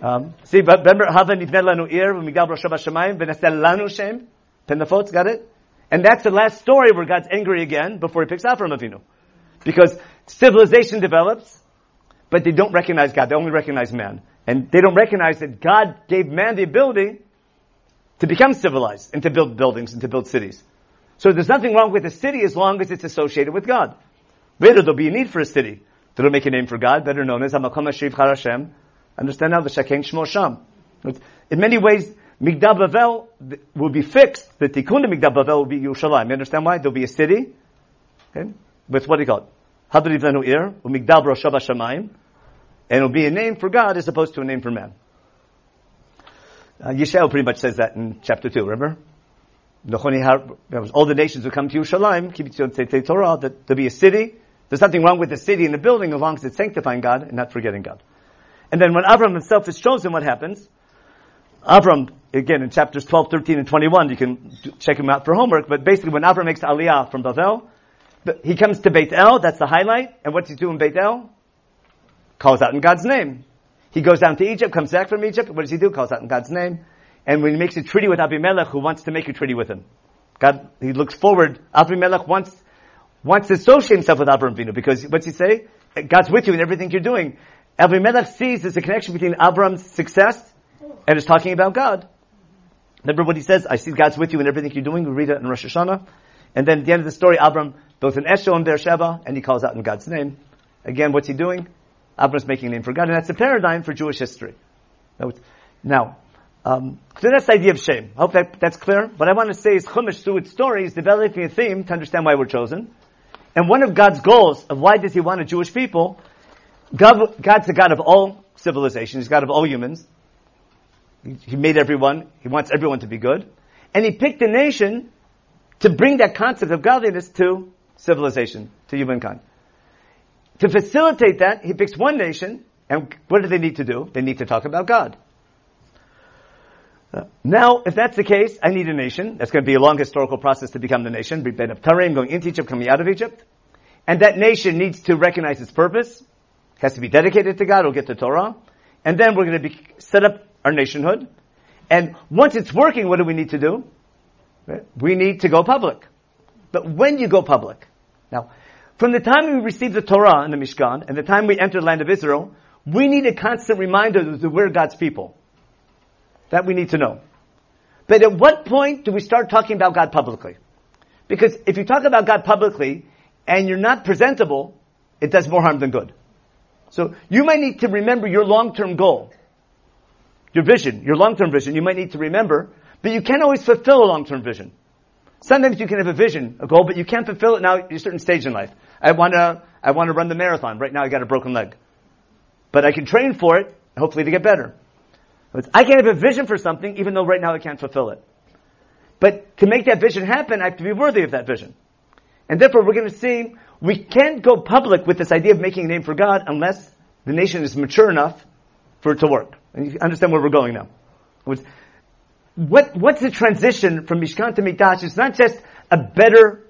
Um, see, but remember, Hava nivned lanu ir, v'migal broshav hashamayim, v'nesel lanu shem. Penafot, got it? And that's the last story where God's angry again before he picks Avram Avinu. Because civilization develops, but they don't recognize God. They only recognize man. And they don't recognize that God gave man the ability to become civilized and to build buildings and to build cities. So there's nothing wrong with a city as long as it's associated with God. Later there'll be a need for a city that'll make a name for God, better known as Hamakom Hashiv Harashem. Understand now the Shekin Shmo Sham. In many ways, Migdal Bavel will be fixed. The Tikkun to Migdal Bavel will be Yerushalayim. You understand why? There'll be a city, okay, with what do you call it? Hadriv Lenu Ir, Migdal Broshav Hashemayim, and it'll be a name for God as opposed to a name for man. Uh, pretty much says that in chapter 2, remember? All the nations will come to Yerushalayim, keep it Torah, that there'll be a city. There's nothing wrong with the city and the building as long as it's sanctifying God and not forgetting God. And then when Avram himself is chosen, what happens? Avram, again, in chapters 12, 13, and 21, you can check them out for homework, but basically when Avram makes Aliyah from Bavel, he comes to Beit El, that's the highlight, and what does he do in Beit El? Calls out in God's name. He goes down to Egypt, comes back from Egypt, what does he do? Calls out in God's name. And when he makes a treaty with Abimelech, who wants to make a treaty with him. God, he looks forward, Abimelech wants, wants to associate himself with Abraham Avinu, because what's he say? God's with you in everything you're doing. Abimelech sees there's a connection between Abraham's success and is talking about God. Remember what he says? I see God's with you in everything you're doing. We read it in Rosh Hashanah. And then at the end of the story, Abram built an Eshel in Beersheba, and he calls out in God's name. Again, what's he doing? Abram's making a name for God, and that's a paradigm for Jewish history. Now, um, so that's the idea of Shem. I hope that, that's clear. What I want to say is Chumash, through its story, is developing a theme to understand why we're chosen. And one of God's goals of why does he want a Jewish people God, God's the God of all civilizations. He's God of all humans. He made everyone. He wants everyone to be good. And he picked a nation to bring that concept of godliness to civilization, to humankind. To facilitate that, he picks one nation, and what do they need to do? They need to talk about God. Uh, now, if that's the case, I need a nation. That's going to be a long historical process to become the nation. Ben of Tarim, going into Egypt, coming out of Egypt. And that nation needs to recognize its purpose has to be dedicated to God, will get the Torah. And then we're going to be, set up our nationhood. And once it's working, what do we need to do? We need to go public. But when you go public, now, from the time we receive the Torah in the Mishkan and the time we enter the land of Israel, we need a constant reminder that we're God's people. That we need to know. But at what point do we start talking about God publicly? Because if you talk about God publicly and you're not presentable, it does more harm than good. So you might need to remember your long-term goal, your vision, your long-term vision. You might need to remember, but you can't always fulfill a long-term vision. Sometimes you can have a vision, a goal, but you can't fulfill it now at a certain stage in life. I want to, I want to run the marathon. Right now I got a broken leg. But I can train for it, hopefully to get better. I can have a vision for something, even though right now I can't fulfill it. But to make that vision happen, I have to be worthy of that vision. And therefore we're going to see we can't go public with this idea of making a name for God unless the nation is mature enough for it to work. And you understand where we're going now. What, what's the transition from Mishkan to Mikdash? It's not just a better,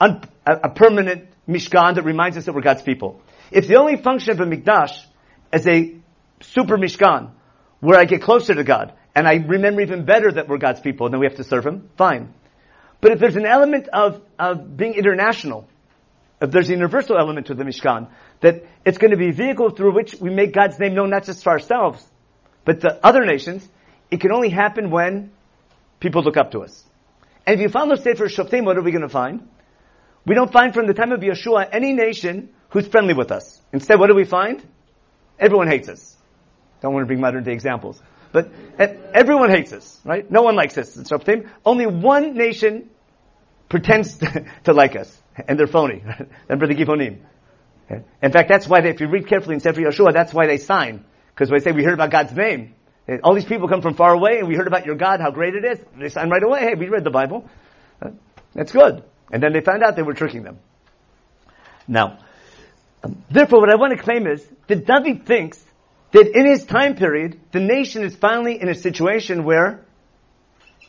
un, a, a, permanent Mishkan that reminds us that we're God's people. If the only function of a Mikdash is a super Mishkan, where I get closer to God, and I remember even better that we're God's people, and then we have to serve Him, fine. But if there's an element of, of being international, if there's a universal element to the Mishkan, that it's going to be a vehicle through which we make God's name known not just to ourselves, but to other nations, it can only happen when people look up to us. And if you follow Sefer Shoftim, what are we going to find? We don't find from the time of Yehoshua any nation who's friendly with us. Instead, what do we find? Everyone hates us. Don't want to bring modern day examples. But everyone hates us, right? No one likes us in Shoftim. Only one nation pretends to like us and they're phony. Remember the Givonim. In fact, that's why they, if you read carefully in Sefer Yehoshua, that's why they sign. Because they say we heard about God's name. All these people come from far away and we heard about your God, how great it is. They sign right away. Hey, we read the Bible. That's good. And then they found out they were tricking them. Now, um, therefore what I want to claim is that David thinks that in his time period, the nation is finally in a situation where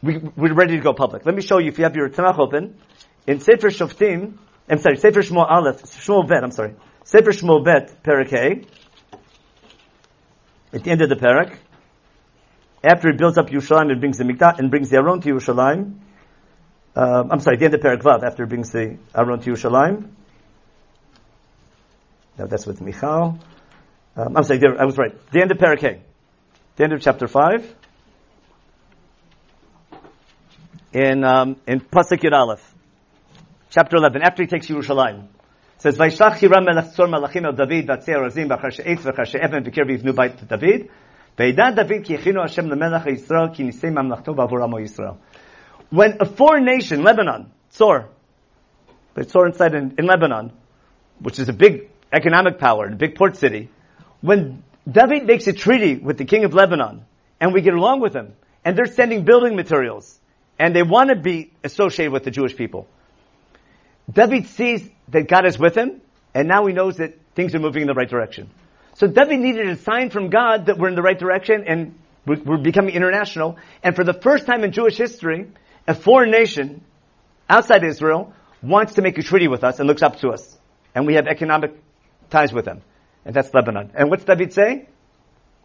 we, we're ready to go public. Let me show you if you have your Tanakh open. In Sefer Shoftim, I'm sorry, Sefer Shmuel Aleph, Shmuel Bet, I'm sorry. Sefer Shmuel Bet, Perek At the end of the Perek, after he builds up Yerushalayim and brings the Mikdash and brings the Aron to Yerushalayim, um, I'm sorry, at the end of Perek Vav, after he brings the Aron to Yerushalayim. No, that's with Michal. Um, I'm sorry, I was right. The end of Perek The end of chapter 5. In, um, in Pasuk Yud Aleph. Chapter 11, after he takes Yerushalayim. Says, Vaishlach Hiram melech tzor malachim el David, vatzei arazim, v'achar she'etz, v'achar she'evan, v'kir v'yivnu Beit David. Ve'idad David ki yechinu Hashem lemelech Yisrael, ki nisei mamlachto b'avur amo Yisrael. When a foreign nation, Lebanon, Tzor, but Tzor inside in, in Lebanon, which is a big economic power, a big port city, when David makes a treaty with the king of Lebanon, and we get along with him, and they're sending building materials, and they want to be associated with the Jewish people. David sees that God is with him, and now he knows that things are moving in the right direction. So David needed a sign from God that we're in the right direction and we're becoming international. And for the first time in Jewish history, a foreign nation outside Israel wants to make a treaty with us and looks up to us. And we have economic ties with them. And that's Lebanon. And what's David say?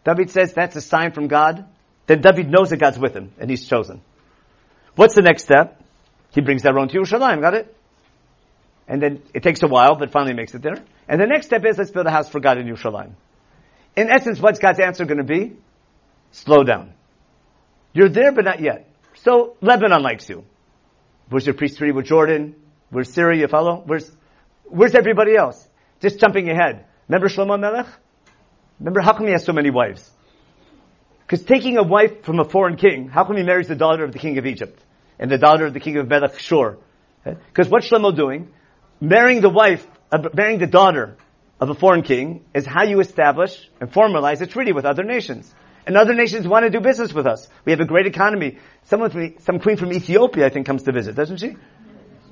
David says that's a sign from God. Then David knows that God's with him and he's chosen. What's the next step? He brings that Aron to Yerushalayim, got it? And then it takes a while, but finally makes it there. And the next step is let's build a house for God in Yerushalayim. In essence, what's God's answer going to be? Slow down. You're there, but not yet. So Lebanon likes you. Where's your priest treaty with Jordan? Where's Syria? You follow? Where's Where's everybody else? Just jumping ahead. Remember Shlomo Melech? Remember how come he has so many wives? Because taking a wife from a foreign king, how come he marries the daughter of the king of Egypt and the daughter of the king of Melech Shur? Because what's Shlomo doing? Marrying the wife, uh, marrying the daughter of a foreign king is how you establish and formalize a treaty with other nations. And other nations want to do business with us. We have a great economy. Someone from, some queen from Ethiopia, I think, comes to visit, doesn't she?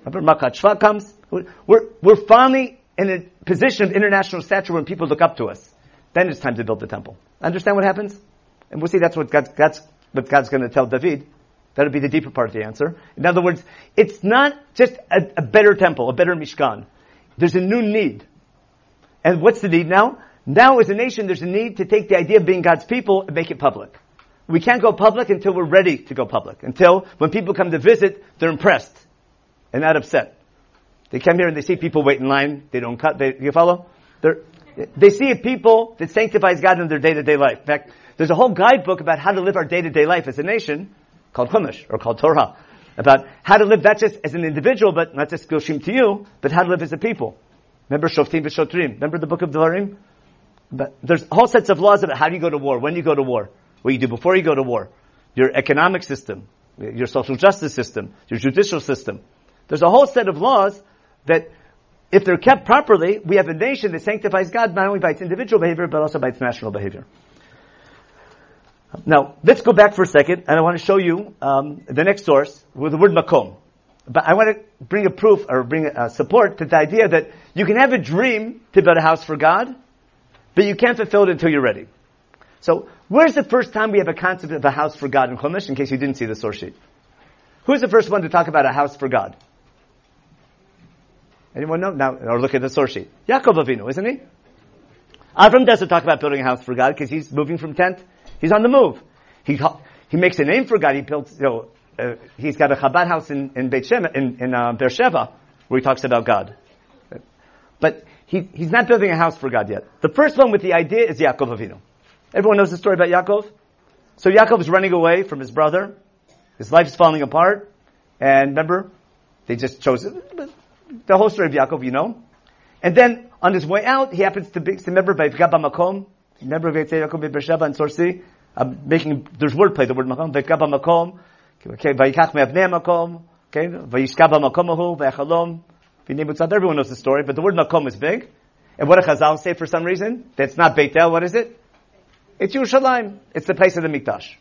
Malkat Shva comes? We're, we're finally in a position of international stature when people look up to us. Then it's time to build the temple. Understand what happens? And we'll see that's what God's, God's what God's going to tell David. That would be the deeper part of the answer. In other words, it's not just a, a, better temple, a better Mishkan. There's a new need. And what's the need now? Now as a nation, there's a need to take the idea of being God's people and make it public. We can't go public until we're ready to go public. Until when people come to visit, they're impressed and not upset. They come here and they see people wait in line. They don't cut. They, you follow? They're, they see a people that sanctifies God in their day-to-day life. In fact, there's a whole guidebook about how to live our day-to-day life as a nation called Chumash or called Torah about how to live not just as an individual, but not just Goshim to you, but how to live as a people. Remember Shoftim v'Shotrim? Remember the book of Devarim? But there's whole sets of laws about how do you go to war, when you go to war, what you do before you go to war, your economic system, your social justice system, your judicial system. There's a whole set of laws that, if they're kept properly, we have a nation that sanctifies God not only by its individual behavior, but also by its national behavior. Now, let's go back for a second, and I want to show you um, the next source with the word makom. But I want to bring a proof or bring a support to the idea that you can have a dream to build a house for God, but you can't fulfill it until you're ready. So, where's the first time we have a concept of a house for God in Chumash, in case you didn't see the source sheet? Who's the first one to talk about a house for God? Anyone know? Now, or look at the source sheet. Yaakov Avinu, isn't he? Avram doesn't talk about building a house for God because he's moving from tent He's on the move. He, he makes a name for God. He built, you know, uh, he's got a Chabad house in, in Beit Shem, in, in uh, Beersheba, where he talks about God. But he, he's not building a house for God yet. The first one with the idea is Yaakov Avinu. Everyone knows the story about Yaakov? So Yaakov is running away from his brother. His life's falling apart. And remember, they just chose it. The whole story of Yaakov, you know. And then on his way out, he happens to be, remember, by Makom, remember Yaakov Beersheba and Sorsi? I'm making, there's wordplay, the word makom, v'kaba makom, okay, v'yikach me'avnei makom, okay, makomahu, v'yachalom, v'nemutzad, everyone knows the story, but the word makom is big. And what do Chazal say for some reason? That's not Beit El, what is it? It's Yerushalayim. It's the place of the Mikdash.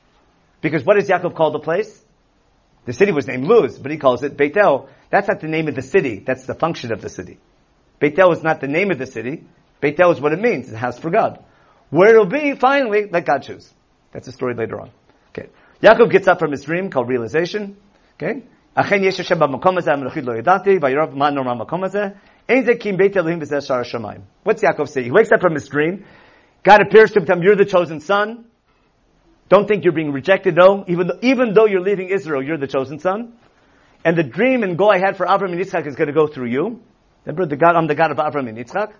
Because what does Yaakov call the place? The city was named Luz, but he calls it Beit El. That's not the name of the city, that's the function of the city. Beit El is not the name of the city. Beit El is what it means, the house for God Where it'll be, finally, let God choose. That's the story later on. Okay. Yaakov gets up from his dream called realization. Okay. אכן יש השם במקום הזה, המלאכית לא ידעתי, וירב מה נורא במקום הזה. אין זה כי אם בית אלוהים בזה שער השמיים. What's Yaakov say? He wakes up from his dream. God appears to him, tells him, you're the chosen son. Don't think you're being rejected. No, even though, even though you're leaving Israel, you're the chosen son. And the dream and goal I had for Abraham and Yitzchak is going to go through you. Remember, the God, I'm the God of Abraham and Yitzchak.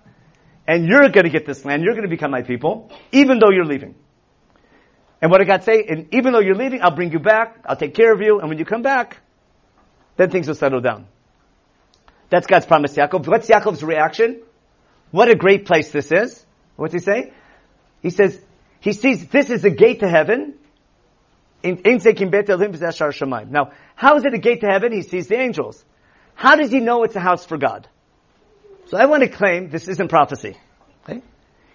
And you're going to get this land. You're going to become my people, even though you're leaving. And what did God say? And even though you're leaving, I'll bring you back. I'll take care of you. And when you come back, then things will settle down. That's God's promise to Yaakov. What's Yaakov's reaction? What a great place this is. What's he say? He says, he sees this is a gate to heaven. Now, how is it a gate to heaven? He sees the angels. How does he know it's a house for God? So I want to claim this isn't prophecy. Okay?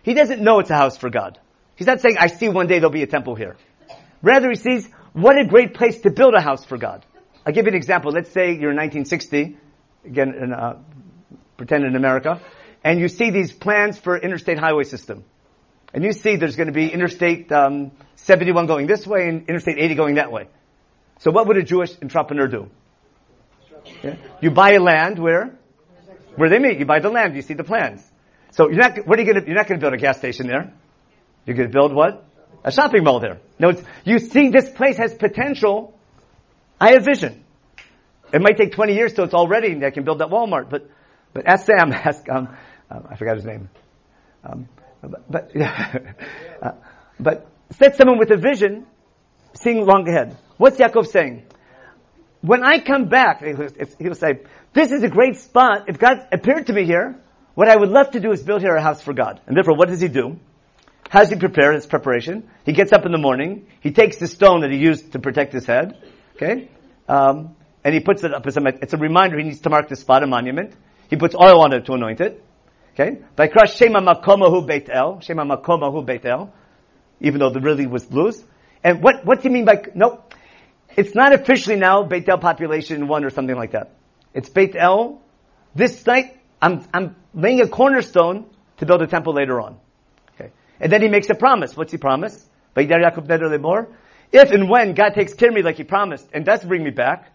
He doesn't know it's a house for God. He's not saying, I see one day there'll be a temple here. Rather, he sees, what a great place to build a house for God. I'll give you an example. Let's say you're in 1960, again, in, uh, pretend in America, and you see these plans for interstate highway system. And you see there's going to be Interstate um, 71 going this way and Interstate 80 going that way. So what would a Jewish entrepreneur do? Yeah. You buy a land where? Where they meet. You buy the land. You see the plans. So you're not, what are you going to, you're not going to build a gas station there. You're going to build what? A shopping mall there. No, you see this place has potential. I have vision. It might take 20 years till it's all ready and I can build that Walmart. But, but ask Sam, ask, um, um, I forgot his name. Um, but, but, uh, but set someone with a vision, seeing long ahead. What's Yaakov saying? When I come back, he'll say, this is a great spot. If God appeared to me here, what I would love to do is build here a house for God. And therefore, what does he do? How does he prepare his preparation? He gets up in the morning. He takes the stone that he used to protect his head. Okay? Um, and he puts it up as a, it's a reminder he needs to mark the spot, a monument. He puts oil on it to anoint it. Okay? Vaikra Shema Makomahu Beit El. Shema Makomahu Beit El. Even though the really was blues. And what, what do you mean by, no, it's not officially now Beit El population one or something like that. It's Beit El. This night, I'm, I'm laying a cornerstone to build a temple later on. Okay. And then he makes a promise. What's he promise? If and when God takes care of me like he promised and does bring me back,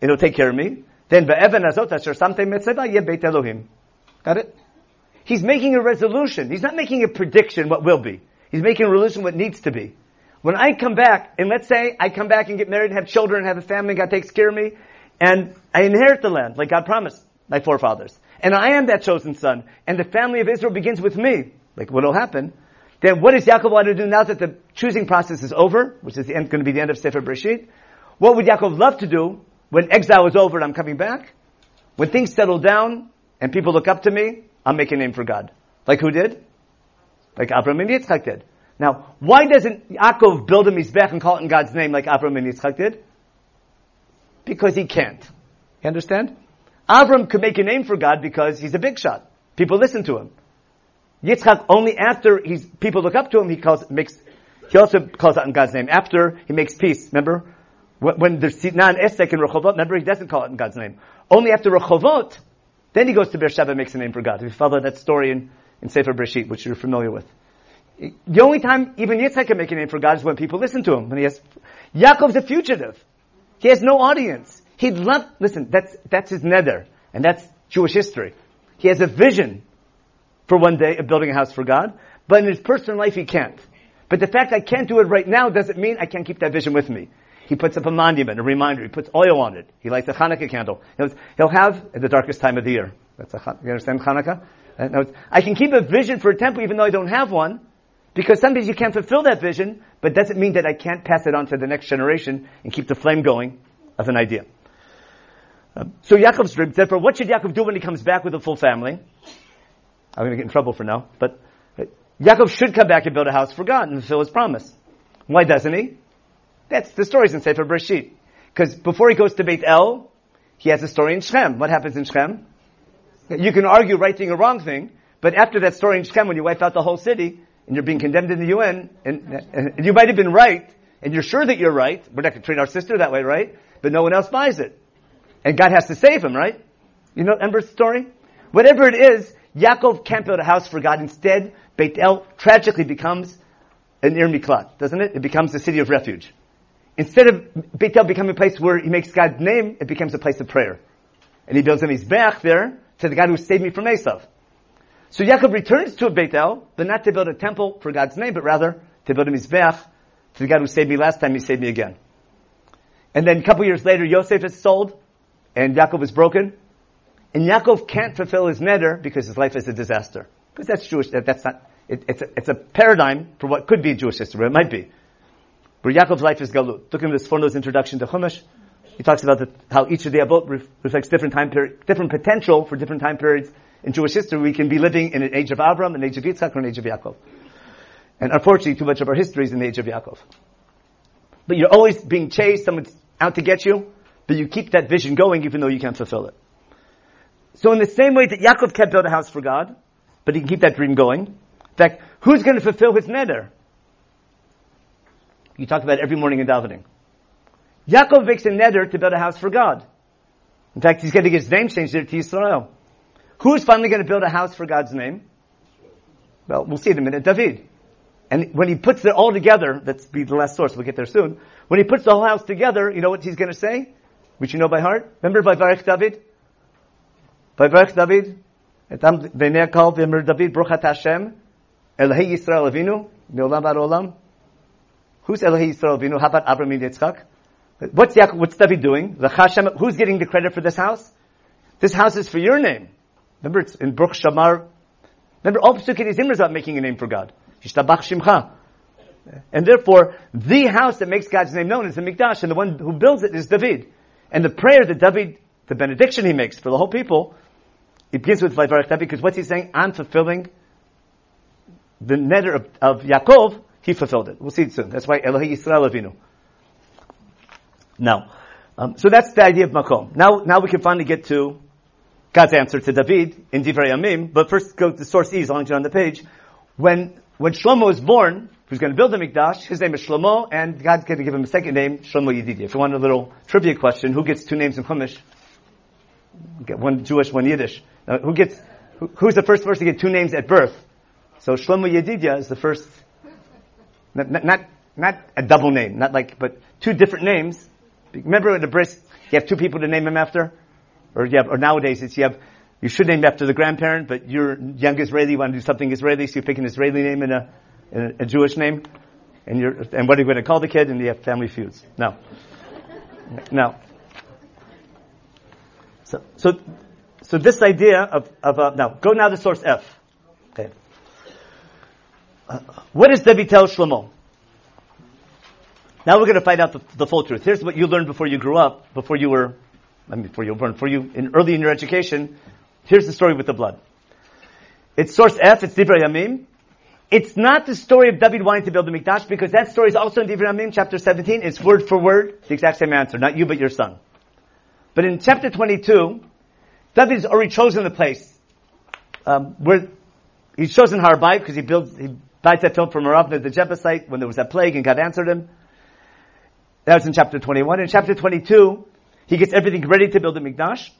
and he'll take care of me, then be'evan azot asher something mitzvah ye Beit Elohim. Got it? He's making a resolution. He's not making a prediction what will be. He's making a resolution what needs to be. When I come back, and let's say I come back and get married and have children and have a family, God takes care of me, and I inherit the land like God promised my forefathers. And I am that chosen son, and the family of Israel begins with me, like what will happen. Then what is Yaakov want to do now that the choosing process is over, which is end, going to be the end of Sefer Breshit? What would Yaakov love to do when exile is over and I'm coming back? When things settle down and people look up to me, I'll make a name for God. Like who did? Like Abraham and Yitzchak did. Now, why doesn't Yaakov build a mizbeach and call it in God's name like Abraham and Yitzchak did? Because he can't. You understand? Avram could make a name for God because he's a big shot. People listen to him. Yitzchak only after he's people look up to him, he calls makes he also calls out in God's name. After he makes peace, remember? When there's Sitnan Esek in Rechovot, remember he doesn't call it in God's name. Only after Rechovot then he goes to Beersheba and makes a name for God. If you follow that story in, in Sefer Breshit, which you're familiar with. The only time even Yitzchak can make a name for God is when people listen to him. When he has, Yaakov's a fugitive. He has no audience. He'd love, listen, that's, that's his neder. And that's Jewish history. He has a vision for one day of building a house for God, but in his personal life he can't. But the fact I can't do it right now doesn't mean I can't keep that vision with me. He puts up a monument, a reminder. He puts oil on it. He lights a Hanukkah candle. He'll have at the darkest time of the year. That's a, you understand Hanukkah? Uh, I can keep a vision for a temple even though I don't have one, because sometimes you can't fulfill that vision, but doesn't mean that I can't pass it on to the next generation and keep the flame going of an idea. Um, so Yaakov's dream, therefore, what should Yaakov do when he comes back with a full family? I'm going to get in trouble for now, but uh, Yaakov should come back and build a house for God and fulfill his promise. Why doesn't he? That's the stories in Sefer Bereshit. Because before he goes to Beit El, he has a story in Shechem. What happens in Shechem? You can argue right thing or wrong thing, but after that story in Shechem, when you wipe out the whole city, and you're being condemned in the UN, and, and you might have been right, and you're sure that you're right, we're not going to treat our sister that way, right? But no one else buys it. And God has to save him, right? You know Ember's story? Whatever it is, Yaakov can't build a house for God. Instead, Beit El tragically becomes an Ir Miklat, doesn't it? It becomes a city of refuge. Instead of Beit El becoming a place where he makes God's name, it becomes a place of prayer. And he builds a Mizbeach there to the God who saved me from Esav. So Yaakov returns to Beit El, but not to build a temple for God's name, but rather to build a Mizbeach to the God who saved me last time, he saved me again. And then a couple years later, Yosef is sold, and Yaakov is broken. And Yaakov can't fulfill his neder because his life is a disaster. Because that's Jewish, that, that's not, it, it's, a, it's a paradigm for what could be Jewish history, it might be. But Yaakov's life is galut. Look at this Sforno's introduction to Chumash. He talks about the, how each of the abot reflects different time period, different potential for different time periods in Jewish history. We can be living in an age of Avram, an age of Yitzchak, or an age of Yaakov. And unfortunately, too much of our history is in the age of Yaakov. But you're always being chased, someone's out to get you, but you keep that vision going even though you can't fulfill it. So in the same way that Yaakov can't build a house for God, but he can keep that dream going. In fact, who's going to fulfill his neder? You talk about every morning in davening. Yaakov makes a neder to build a house for God. In fact, he's getting his name changed there to Israel. Who's finally going to build a house for God's name? Well, we'll see in a minute. David. And when he puts it all together, that's be the last source, we'll get there soon. When he puts the whole house together, you know what he's going to say? Which you know by heart? Remember by Varech David? Vayvarech David? David, Bruchat Hashem, Elhei Yisrael Avinu, Me'olam Olam. Who's Elhei Yisrael Avinu? How about Abraham Yitzchak? What's Yaakov, what's David doing? Who's getting the credit for this house? This house is for your name. Remember, it's in Baruch She'amar. Remember, all Pesukei Zimra is about making a name for God. Yishtabach Shimcha. And therefore, the house that makes God's name known is the Mikdash, and the one who builds it is David. And the prayer that David, the benediction he makes for the whole people, it begins with Vayvarech David, because what's he saying? I'm fulfilling the neder of, of Yaakov, he fulfilled it. We'll see it soon. That's why Elohi Yisrael Avinu. Now, um, so that's the idea of Makom. Now, now we can finally get to God's answer to David in Divrei Yamim, but first go to source E, as long as you're on the page. When when Shlomo was born, who's going to build the Mikdash, his name is Shlomo, and God's going to give him a second name, Shlomo Yedidia. If you want a little trivia question, who gets two names in Chumash? Get one Jewish, one Yiddish. Now, who gets, who, who's the first person to get two names at birth? So Shlomo Yedidia is the first, not, not, not a double name, not like, but two different names. Remember at the bris, you have two people to name him after? Or you have, or nowadays it's you have you should name after the grandparent, but you're young Israeli, you want to do something Israeli, so you pick an Israeli name and a, and a Jewish name. And you're, and what are you going to call the kid? And you have family feuds. No. No. So, so, so this idea of, of, uh, now, go now to source F. Okay. Uh, what does Debbie tell Shlomo? Now we're going to find out the, the, full truth. Here's what you learned before you grew up, before you were, I mean, before you born, before you, in, early in your education, Here's the story with the blood. It's source F, it's Divrei Yamim. It's not the story of David wanting to build the Mikdash because that story is also in Divrei Yamim, chapter 17. It's word for word, the exact same answer. Not you, but your son. But in chapter 22, David's already chosen the place um, where he's chosen Harbai because he builds, he buys that field from Aravna, the Jebusite, when there was that plague and God answered him. That was in chapter 21. In chapter 22, he gets everything ready to build the Mikdash.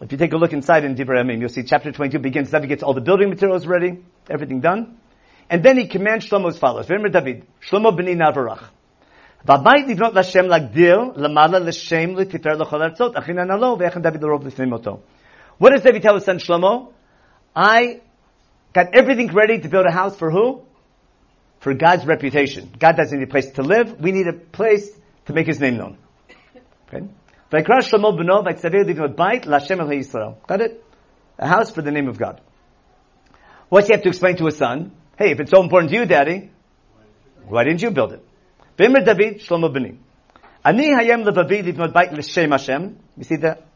If you take a look inside in Divrei Yamim, you'll see chapter 22 begins, David gets all the building materials ready, everything done. And then he commands Shlomo as follows. Remember David, Shlomo b'ni Navarach. What does David tell his son Shlomo? I got everything ready to build a house for who? For God's reputation. God doesn't need a place to live. We need a place to make his name known. Okay? Yisrael. Got it? A house for the name of God. What's he have to explain to his son? Hey, if it's so important to you, daddy, why didn't you build it? B'imr David Shlomo. Ani hayem levavi livnot l'Shem Hashem. You see that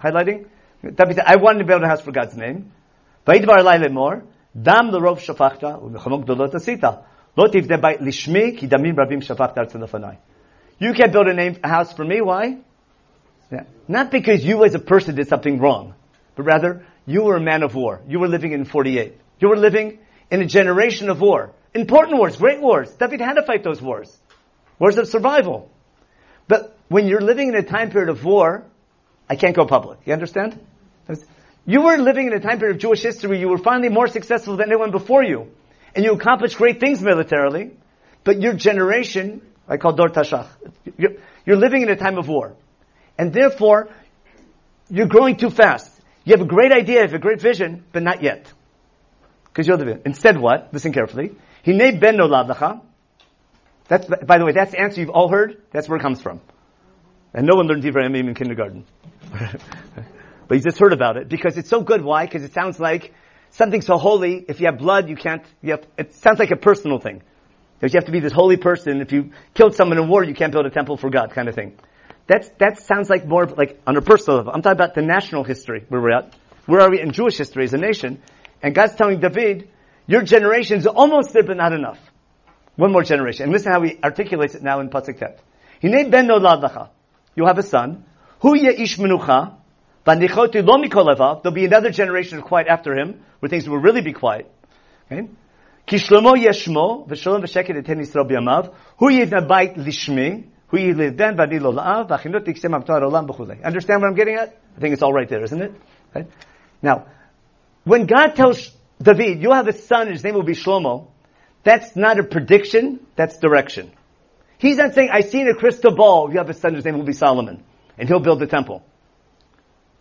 highlighting? David said, I wanted to build a house for God's name. Lemor. Dam l'rov shafachta u'mechamok dolot asita. Lo tivde ki damim rabim shafachta artzun You can't build a name, a house for me. Why? Yeah. Not because you as a person did something wrong, but rather you were a man of war. You were living in 48. You were living in a generation of war. Important wars, great wars. David had to fight those wars. Wars of survival. But when you're living in a time period of war, I can't go public. You understand? You were living in a time period of Jewish history. You were finally more successful than anyone before you. And you accomplished great things militarily. But your generation, I call Dor Tashach, you're, you're living in a time of war. And therefore, you're growing too fast. You have a great idea, you have a great vision, but not yet. Because you're the Instead what? Listen carefully. Hine ben nolad That's, by the way, that's the answer you've all heard. That's where it comes from. And no one learned Divrei in kindergarten. but you just heard about it because it's so good. Why? Because it sounds like something so holy. If you have blood, you can't, you have, it sounds like a personal thing. Because you have to be this holy person. If you killed someone in war, you can't build a temple for God kind of thing. That's, that sounds like more like on a personal level. I'm talking about the national history where we're at. Where are we in Jewish history as a nation? And God's telling David, your generation's almost there, but not enough. One more generation. And listen how he articulates it now in Pasuk Tet. Hine ben nolad You'll have a son. Hu ish menucha. There'll be another generation of quiet after him, where things will really be quiet. Okay? Kishlomo yeshmo, v'shalom v'sheket eten Yisrael b'yamav. Hu yidnabait lishmi. Understand what I'm getting at? I think it's all right there, isn't it? Now, when God tells David, you'll have a son, his name will be Shlomo, that's not a prediction, that's direction. He's not saying, I see in a crystal ball, you have a son, his name will be Solomon, and he'll build the temple.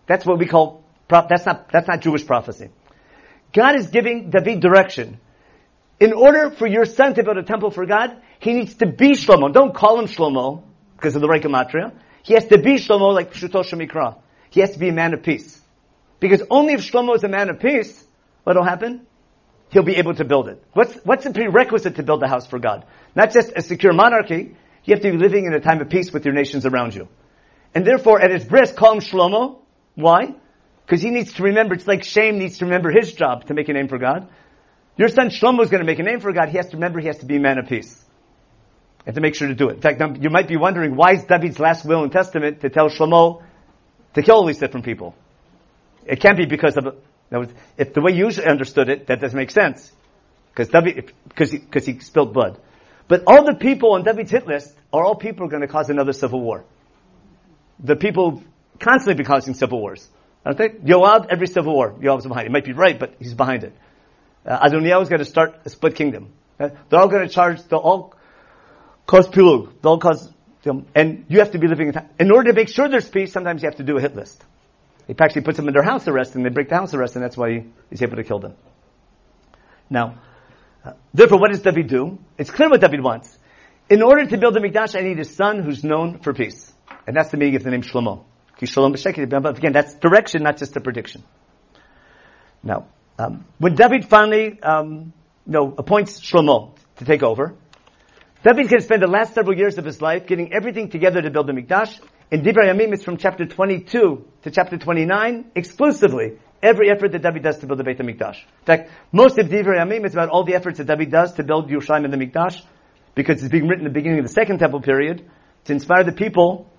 That's what we call, that's not, that's not Jewish prophecy. God is giving David direction. In order for your son to build a temple for God, he needs to be Shlomo. Don't call him Shlomo, because of the right gematria. He has to be Shlomo like Pshuto Shemikra. He has to be a man of peace. Because only if Shlomo is a man of peace, what'll happen? He'll be able to build it. What's, what's the prerequisite to build a house for God? Not just a secure monarchy, you have to be living in a time of peace with your nations around you. And therefore, at his bris, call him Shlomo. Why? Because he needs to remember, it's like Shem needs to remember his job to make a name for God. Your son Shlomo is going to make a name for God. He has to remember he has to be a man of peace. And to make sure to do it. In fact, you might be wondering, why is David's last will and testament to tell Shlomo to kill all these different people? It can't be because of, if the way you understood it, that doesn't make sense. Because David, because he, because he spilled blood. But all the people on David's hit list are all people who are going to cause another civil war. The people constantly be causing civil wars. Aren't? Yoav, every civil war, Yoav's behind. He might be right, but he's behind it. Uh, Adoniah is going to start a split kingdom. Uh, they're all going to charge, they'll all cause pilug. They'll all cause, them, and you have to be living in time. In order to make sure there's peace, sometimes you have to do a hit list. He actually puts them under house arrest and they break the house arrest and that's why he, he's able to kill them. Now, uh, therefore what does David do? It's clear what David wants. In order to build a Mikdash, I need a son who's known for peace. And that's the meaning of the name Shlomo. Again, that's direction, not just a prediction. Now, um, when David finally, um, you know, appoints Shlomo to take over, David's going to spend the last several years of his life getting everything together to build the Mikdash. In Divrei Yamim, it's from chapter 22 to chapter 29, exclusively, every effort that David does to build the Beit HaMikdash. In fact, most of Divrei Yamim is about all the efforts that David does to build Yerushalayim and the Mikdash, because it's being written at the beginning of the second temple period, to inspire the people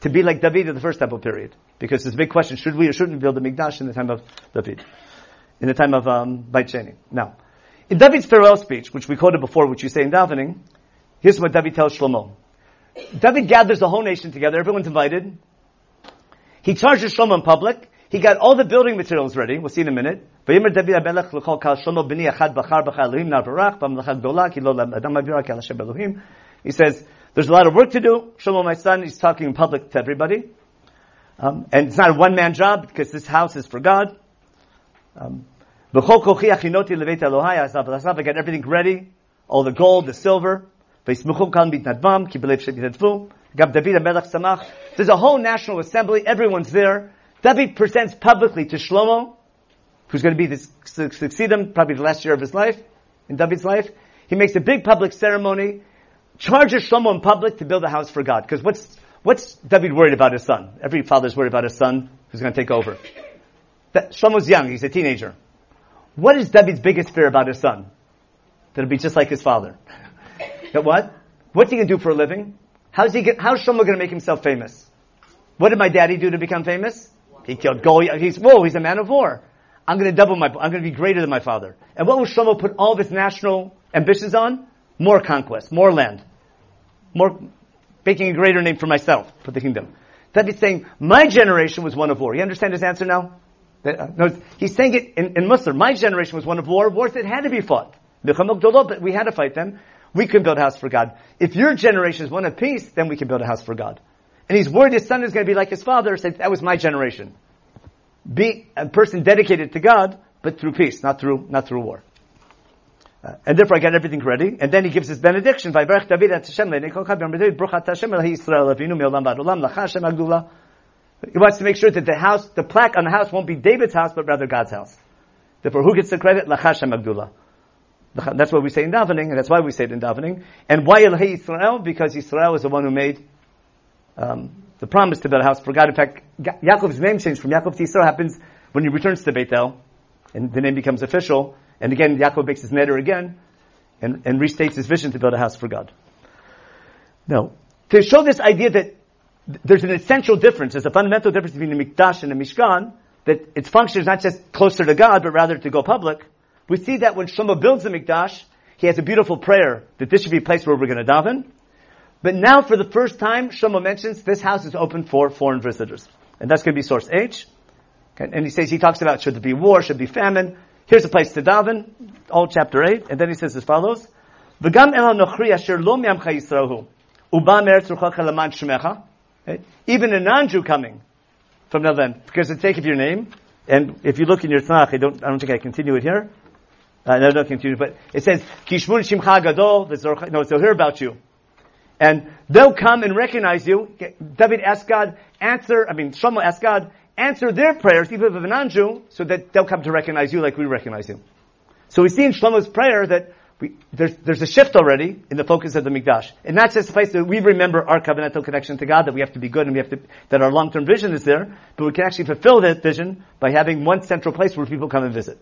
to be like David in the first temple period. Because there's a big question, should we or shouldn't we build the Mikdash in the time of David? In the time of um, Beit Sheni. Now, in David's farewell speech, which we quoted before, which you say in davening, here's what David tells Shlomo. David gathers the whole nation together, everyone's invited. He charges Shlomo in public. He got all the building materials ready. We'll see in a minute. He says, there's a lot of work to do. Shlomo, my son, he's talking in public to everybody. Um, and it's not a one-man job because this house is for God. Um, I got everything ready. All the gold, the silver. There's a whole national assembly. Everyone's there. David presents publicly to Shlomo, who's going to be this, succeed him, probably the last year of his life, in David's life. He makes a big public ceremony, charges Shlomo in public to build a house for God. Because what's, what's David worried about his son? Every father's worried about his son who's going to take over. That, Shlomo's young, he's a teenager. What is David's biggest fear about his son? That he'll be just like his father. That what? What's he to do for a living? How's he get, how's Shlomo to make himself famous? What did my daddy do to become famous? He killed Goliath. He's, whoa, he's a man of war. I'm to double my, I'm to be greater than my father. And what will Shlomo put all of his national ambitions on? More conquest, more land. More, making a greater name for myself, for the kingdom. That is saying, my generation was one of war. You understand his answer now? Uh, he's saying it in, in Muslim. My generation was one of war, wars that had to be fought. But we had to fight them. We can build a house for God. If your generation is one of peace, then we can build a house for God. And he's worried his son is going to be like his father, said, that was my generation. Be a person dedicated to God, but through peace, not through, not through war. Uh, and therefore I get everything ready. And then he gives his benediction. He wants to make sure that the house, the plaque on the house won't be David's house, but rather God's house. Therefore, who gets the credit? Lachashem Agdullah. That's what we say in davening, and that's why we say it in davening. And why Elhei Yisrael? Because Yisrael is the one who made um, the promise to build a house for God. In fact, Yaakov's name change from Yaakov to Yisrael happens when he returns to Bethel, and the name becomes official. And again, Yaakov makes his neder again and, and restates his vision to build a house for God. Now, to show this idea that there's an essential difference, there's a fundamental difference between the Mikdash and the Mishkan, that its function is not just closer to God, but rather to go public. We see that when Shlomo builds the Mikdash, he has a beautiful prayer that this should be a place where we're going to daven. But now, for the first time, Shlomo mentions this house is open for foreign visitors. And that's going to be source H. And he says, he talks about should there be war, should there be famine. Here's a place to daven, all chapter 8, and then he says as follows, V'gam el nochri asher lo mi'amcha Yisraelu, uba meretz ruchacha leman shmecha, even a non-Jew coming from Nevan, because the sake of your name, and if you look in your Tanakh, I don't, I don't think I continue it here, uh, no, don't continue, but it says, Kishmun shimcha gadol, no, they'll hear about you. And they'll come and recognize you. David asked God, answer, I mean, Shlomo asked God, answer their prayers, even if a non-Jew, so that they'll come to recognize you like we recognize you. So we see in Shlomo's prayer that we, there's, there's a shift already in the focus of the Mikdash. And that's just the place that we remember our covenantal connection to God, that we have to be good and we have to, that our long-term vision is there, but we can actually fulfill that vision by having one central place where people come and visit.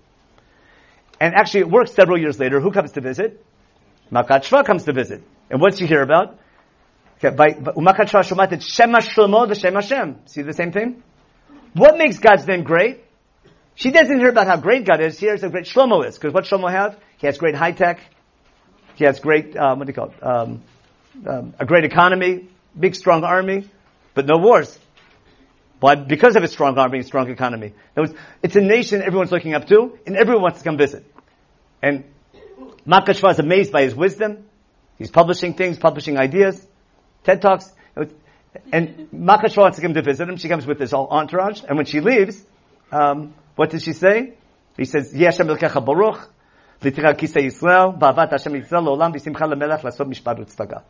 And actually it works several years later. Who comes to visit? Malkat Shva comes to visit. And what's you hear about? Okay, by Shva Shomat, Shema Shlomo, the Shem. See the same thing? What makes God's name great? She doesn't hear about how great God is. She hears how great Shlomo is. Because what Shlomo have? He has great high tech. He has great, um, what do you call it? Um, um, a great economy, big strong army, but no wars. Why? Because of its strong army and strong economy. Words, it's a nation everyone's looking up to, and everyone wants to come visit. And Malkat Shva is amazed by his wisdom. He's publishing things, publishing ideas, TED Talks. And Malkat Shva wants to come to visit him. She comes with this whole entourage. And when she leaves, um, what does she say? He says, Yeshem Elkecha Baruch, L'tira Kisei Yisrael, Ba'avat Hashem Yisrael, L'olam B'simcha L'melech, L'asot Mishpat U'tztaga.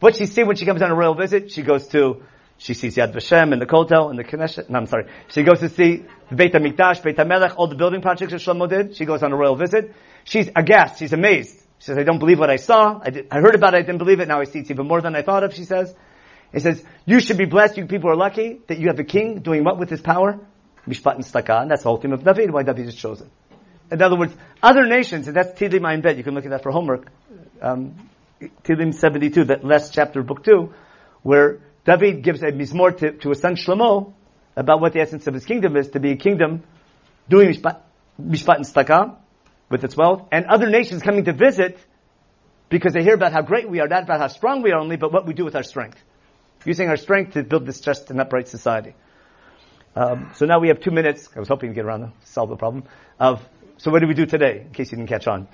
What she see when she comes on a royal visit, she goes to, she sees Yad Vashem and the Kotel and the Knesset. No, I'm sorry. She goes to see Beit HaMikdash, Beit HaMelech, all the building projects that Shlomo did. She goes on a royal visit. She's aghast. She's amazed. She says, I don't believe what I saw. I, did, I heard about it. I didn't believe it. Now I see it's even more than I thought of, she says. He says, you should be blessed. You people are lucky that you have a king doing what with his power? Mishpat and Staka. And that's the whole theme of David, why David is chosen. In other words, other nations, and that's Tehillim in bed. You can look at that for homework. Um, Tehillim 72, that last chapter of book 2, where David gives a mizmor to, to his son Shlomo about what the essence of his kingdom is, to be a kingdom doing mishpat, mishpat and staka with its wealth, and other nations coming to visit because they hear about how great we are, not about how strong we are only, but what we do with our strength using our strength to build this just and upright society. Um, so now we have two minutes. I was hoping to get around to solve the problem of. So what do we do today? In case you didn't catch on.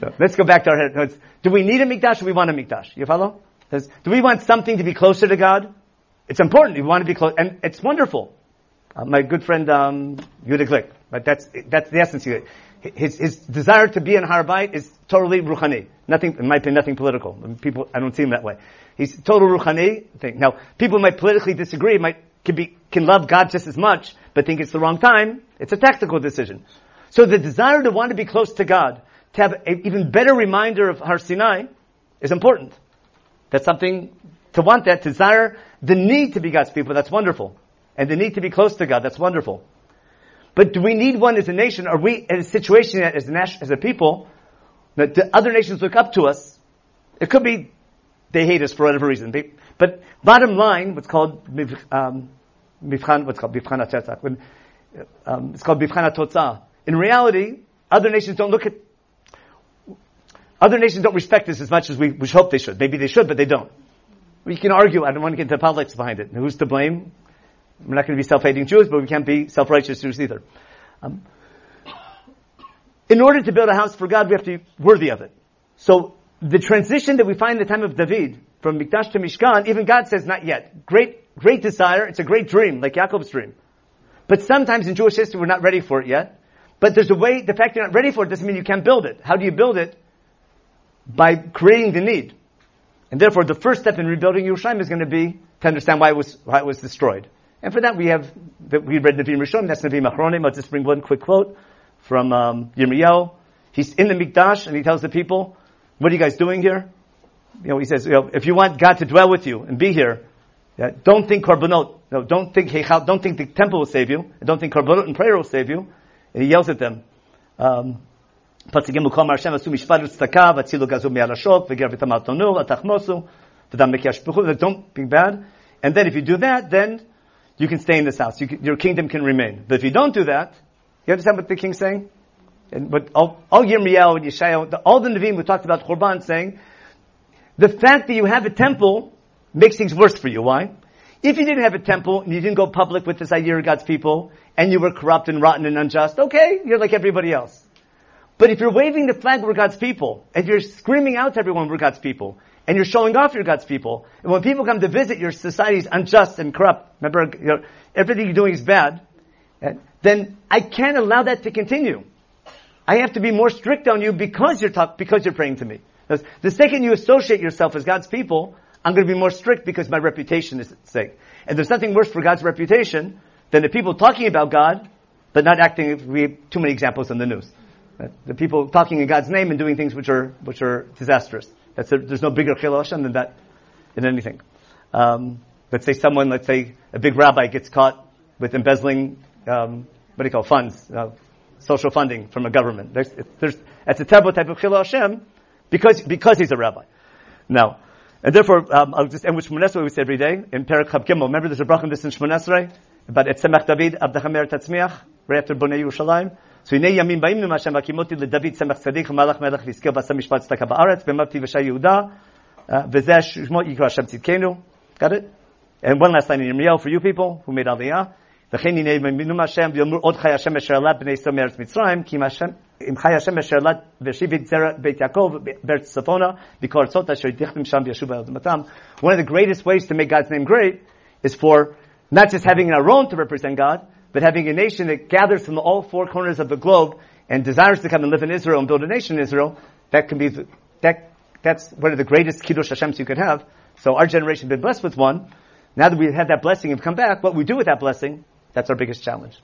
so let's go back to our head. Do we need a mikdash or we want a mikdash? You follow? Do we want something to be closer to God? It's important. We want to be close, and it's wonderful. Uh, my good friend um, Yehuda Glick, but that's that's the essence of it. His, his desire to be in Har Bayit is totally ruchani. Nothing, in my opinion, nothing political. People, I don't see him that way. He's total ruchani thing. Now, people might politically disagree, might can be can love God just as much, but think it's the wrong time. It's a tactical decision. So the desire to want to be close to God, to have an even better reminder of Har Sinai, is important. That's something to want that desire, the need to be God's people. That's wonderful, and the need to be close to God. That's wonderful. But do we need one as a nation? Are we in a situation as a, as a people that the other nations look up to us? It could be they hate us for whatever reason. But bottom line, what's called um, what's called bifchan um, it's called bifchan totza. In reality, other nations don't look at other nations don't respect this as much as we, we hope they should. Maybe they should, but they don't. We can argue. I don't want to get into politics behind it. Who's to blame? We're not going to be self-hating Jews, but we can't be self-righteous Jews either. Um, in order to build a house for God, we have to be worthy of it. So the transition that we find in the time of David from Mikdash to Mishkan, even God says not yet. Great, great desire. It's a great dream, like Yaakov's dream. But sometimes in Jewish history, we're not ready for it yet. But there's a way, the fact you're not ready for it doesn't mean you can't build it. How do you build it? By creating the need. And therefore, the first step in rebuilding Yerushalayim is going to be to understand why it was, why it was destroyed. And for that, we have, we read Nevi'im Rishon, that's Nevi'im Achronim. I'll just bring one quick quote from um, Yirmiyahu. He's in the Mikdash, and he tells the people, what are you guys doing here? You know, he says, you know, if you want God to dwell with you and be here, yeah, don't think korbanot. No, don't think don't think the temple will save you. Don't think korbanot and prayer will save you. And he yells at them. Um, don't be bad. And then if you do that, then you can stay in this house. You can, your kingdom can remain. But if you don't do that, you understand what the king's saying? And what all, all Yirmiyahu and Yeshaya, all the Nevi'im who talked about Korban saying, the fact that you have a temple makes things worse for you. Why? If you didn't have a temple and you didn't go public with this idea of God's people, and you were corrupt and rotten and unjust, okay, you're like everybody else. But if you're waving the flag, we're God's people, and you're screaming out to everyone, we're God's people, and you're showing off you're God's people, and when people come to visit, your society is unjust and corrupt, remember, you know, everything you're doing is bad, eh? then I can't allow that to continue. I have to be more strict on you because you're talk, because you're praying to me. The second you associate yourself as God's people, I'm going to be more strict because my reputation is at stake. And there's nothing worse for God's reputation than the people talking about God, but not acting. We have too many examples in the news. The people talking in God's name and doing things which are which are disastrous. A, there's no bigger chilul than that in anything. Um, let's say someone, let's say a big rabbi gets caught with embezzling, um, what do you call funds, uh, social funding from a government. There's, there's, that's a terrible type of chilul because, because he's a rabbi. Now, and therefore, um, I'll just end with Shmonesrei we say every day in Perek Gimel. Remember, there's a brachim this in Shmonesrei about Etzemach David Abdachem Tatzmiach right after Bonei Yerushalayim. So הנה ימים באים מן השם והקימותי לדוד צמח צדיק ומלך מלך ויזכר ועשה משפט צדקה בארץ ומתי ושי יהודה וזה שמו יקרא השם צדקנו. Got it? And one last line in Yirmiyahu for you people who made Aliyah. וכן הנה ימים בנו מהשם ויאמרו עוד חי השם אשר עלה בני ישראל מארץ מצרים כי אם one of the greatest ways to make God's name great is for not just having our own to represent God, but having a nation that gathers from all four corners of the globe and desires to come and live in Israel and build a nation in Israel. That can be the, that that's one of the greatest kiddush Hashems you could have. So our generation has been blessed with one. Now that we have that blessing and come back, what we do with that blessing, that's our biggest challenge.